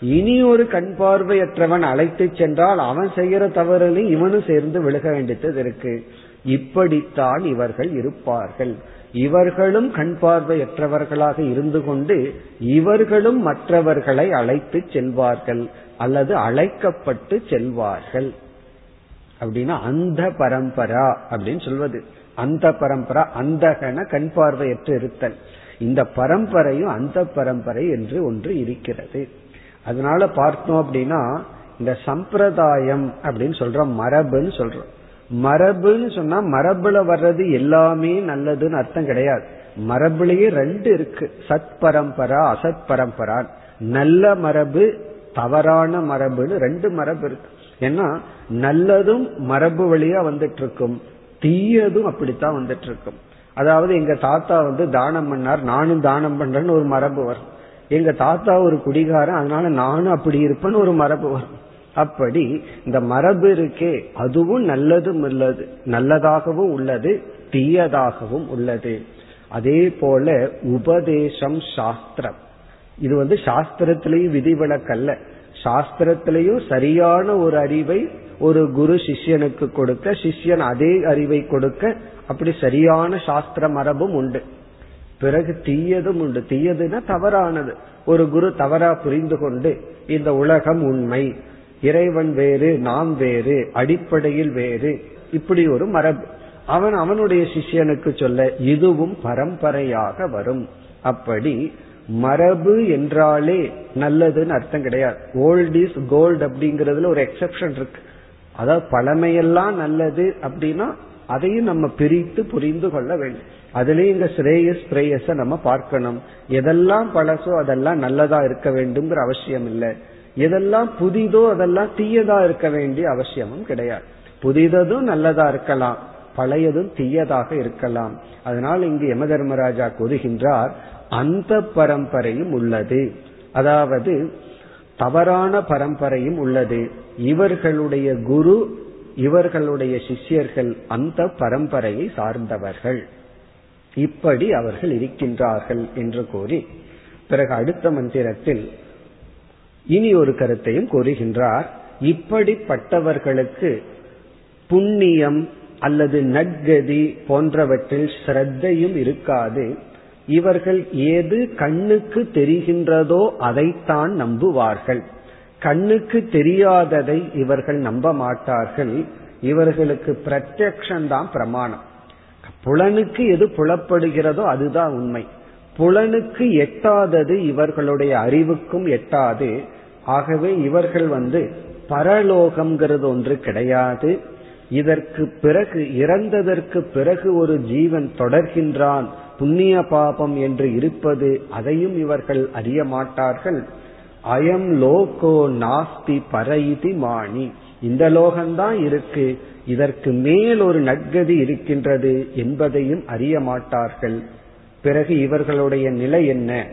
இனி ஒரு கண் பார்வையற்றவன் அழைத்து சென்றால் அவன் செய்யற தவறுலையும் இவனும் சேர்ந்து விழுக வேண்டியது இருக்கு. இப்படித்தான் இவர்கள் இருப்பார்கள். இவர்களும் கண் பார்வையற்றவர்களாக இருந்து கொண்டு இவர்களும் மற்றவர்களை அழைத்து செல்வார்கள் அல்லது அழைக்கப்பட்டு செல்வார்கள். அப்படின்னா அந்த பரம்பரா அப்படின்னு சொல்வது. அந்த பரம்பரா அந்தகன கண் பார்வையற்று இருத்தல். இந்த பரம்பரையும் அந்த பரம்பரை என்று ஒன்று இருக்கிறது. அதனால பார்த்தோம் அப்படின்னா இந்த சம்பிரதாயம் அப்படின்னு சொல்றோம் மரபுன்னு சொல்றோம். மரபுன்னு சொன்னா மரபுல வர்றது எல்லாமே நல்லதுன்னு அர்த்தம் கிடையாது. மரபுலயே ரெண்டு இருக்கு. சத் பரம்பரா அசத் பரம்பரா நல்ல மரபு தவறான மரபுன்னு ரெண்டு மரபு இருக்கு. ஏன்னா நல்லதும் மரபு வழியா வந்துட்டு இருக்கும் தீயதும் அப்படித்தான் வந்துட்டு இருக்கும் அதாவது எங்க தாத்தா வந்து தானம் பண்ணார். நானும் தானம் பண்றேன்னு ஒரு மரபு வரும். எங்க தாத்தா ஒரு குடிகாரன். அதனால நானும் அப்படி இருப்பேன்னு ஒரு மரபு வரும். அப்படி இந்த மரபு இருக்கே அதுவும் நல்லதும் உள்ளது. நல்லதாகவும் உள்ளது தீயதாகவும் உள்ளது. அதே போல உபதேசம் சாஸ்திரம். இது வந்து சாஸ்திரத்திலையும் விதிவிலக்கல்ல. சாஸ்திரத்திலையும் சரியான ஒரு அறிவை ஒரு குரு சிஷ்யனுக்கு கொடுக்க சிஷ்யன் அதே அறிவை கொடுக்க அப்படி சரியான சாஸ்திர மரபும் உண்டு. பிறகு தீயதும் உண்டு. தீயதுன்னா தவறானது. ஒரு குரு தவறா புரிந்து கொண்டு இந்த உலகம் உண்மை. இறைவன் வேறு நாம் வேறு அடிப்படையில் வேறு இப்படி ஒரு மரபு. அவன் அவனுடைய சிஷ்யனுக்கு சொல்ல இதுவும் பரம்பரையாக வரும். அப்படி மரபு என்றாலே நல்லதுன்னு அர்த்தம் கிடையாது. ஓல்ட் இஸ் கோல்டு அப்படிங்கறதுல ஒரு எக்ஸப்ஷன் இருக்கு. அதாவது பழமையெல்லாம் நல்லது அப்படின்னா அதையும் நம்ம பிரித்து புரிந்து கொள்ள வேண்டும். அதுலயும் இந்த ஸ்ரேயஸ் பிரேயஸ நம்ம பார்க்கணும். எதெல்லாம் பழசோ அதெல்லாம் நல்லதா இருக்க வேண்டும்ங்கிற அவசியம் இல்லை. எதெல்லாம் புதிதோ அதெல்லாம் தீயதா இருக்க வேண்டிய அவசியமும் கிடையாது. புதிததும் நல்லதா இருக்கலாம் பழையதும் தீயதாக இருக்கலாம். அதனால் இங்கு யம தர்மராஜா கூறுகின்றார் அந்த பரம்பரையும் உள்ளது. அதாவது தவறான பரம்பரையும் உள்ளது. இவர்களுடைய குரு இவர்களுடைய சிஷ்யர்கள் அந்த பரம்பரையை சார்ந்தவர்கள். இப்படி அவர்கள் இருக்கின்றார்கள் என்று கூறி பிறகு அடுத்த மந்திரத்தில் இனி ஒரு கருத்தையும் கூறுகின்றார். இப்படிப்பட்டவர்களுக்கு புண்ணியம் அல்லது நட்கதி போன்றவற்றில் ஸ்ரத்தையும் இருக்காது. இவர்கள் ஏது கண்ணுக்கு தெரிகின்றதோ அதைத்தான் நம்புவார்கள். கண்ணுக்கு தெரியாததை இவர்கள் நம்ப மாட்டார்கள் இவர்களுக்கு பிரத்யக்ஷந்தான் பிரமாணம். புலனுக்கு எது புலப்படுகிறதோ அதுதான் உண்மை. புலனுக்கு எட்டாதது இவர்களுடைய அறிவுக்கும் எட்டாது. ஆகவே இவர்கள் வந்து பரலோகம்ங்கிறது ஒன்று கிடையாது. இதற்கு பிறகு இறந்ததற்கு பிறகு ஒரு ஜீவன் தொடர்கின்றான். புண்ணிய பாபம் என்று இருப்பது அதையும் இவர்கள் அறிய மாட்டார்கள். அயம் லோகோ நாஸ்தி பரைதி மாணி இந்த லோகம்தான் இருக்கு. இதற்கு மேல் ஒரு நற்கதி இருக்கின்றது என்பதையும் அறிய மாட்டார்கள். பிறகு இவர்களுடைய நிலை என்ன?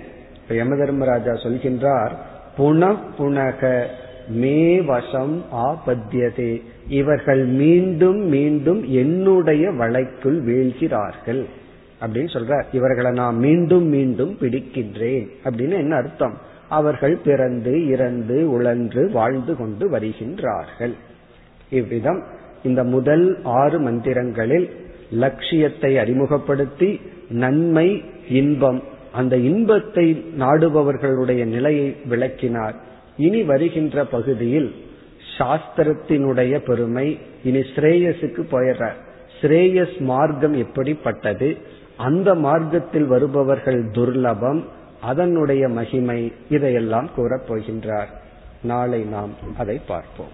யம தர்மராஜா சொல்கின்றார் புன புனக மே வசம் ஆபத்தியதே. இவர்கள் மீண்டும் மீண்டும் என்னுடைய வலைக்குள் வீழ்கிறார்கள். அப்படின்னு சொல்ற இவர்களை நான் மீண்டும் மீண்டும் பிடிக்கின்றேன். அப்படின்னு என்ன அர்த்தம்? அவர்கள் பிறந்து இறந்து உழன்று வாழ்ந்து கொண்டு வருகின்றார்கள். இவ்விதம் இந்த முதல் ஆறு மந்திரங்களில் லட்சியத்தை அறிமுகப்படுத்தி நன்மை இன்பம் அந்த இன்பத்தை நாடுபவர்களுடைய நிலையை விளக்கினார். இனி வருகின்ற பகுதியில் சாஸ்திரத்தினுடைய பெருமை இனி ஸ்ரேயஸுக்கு போயிடுற ஸ்ரேயஸ் மார்க்கம் எப்படிப்பட்டது? அந்த மார்க்கத்தில் வருபவர்கள் துர்லபம் அதனுடைய மகிமை இதையெல்லாம் கூறப் போகின்றார் நாளை நாம் அதை பார்ப்போம்.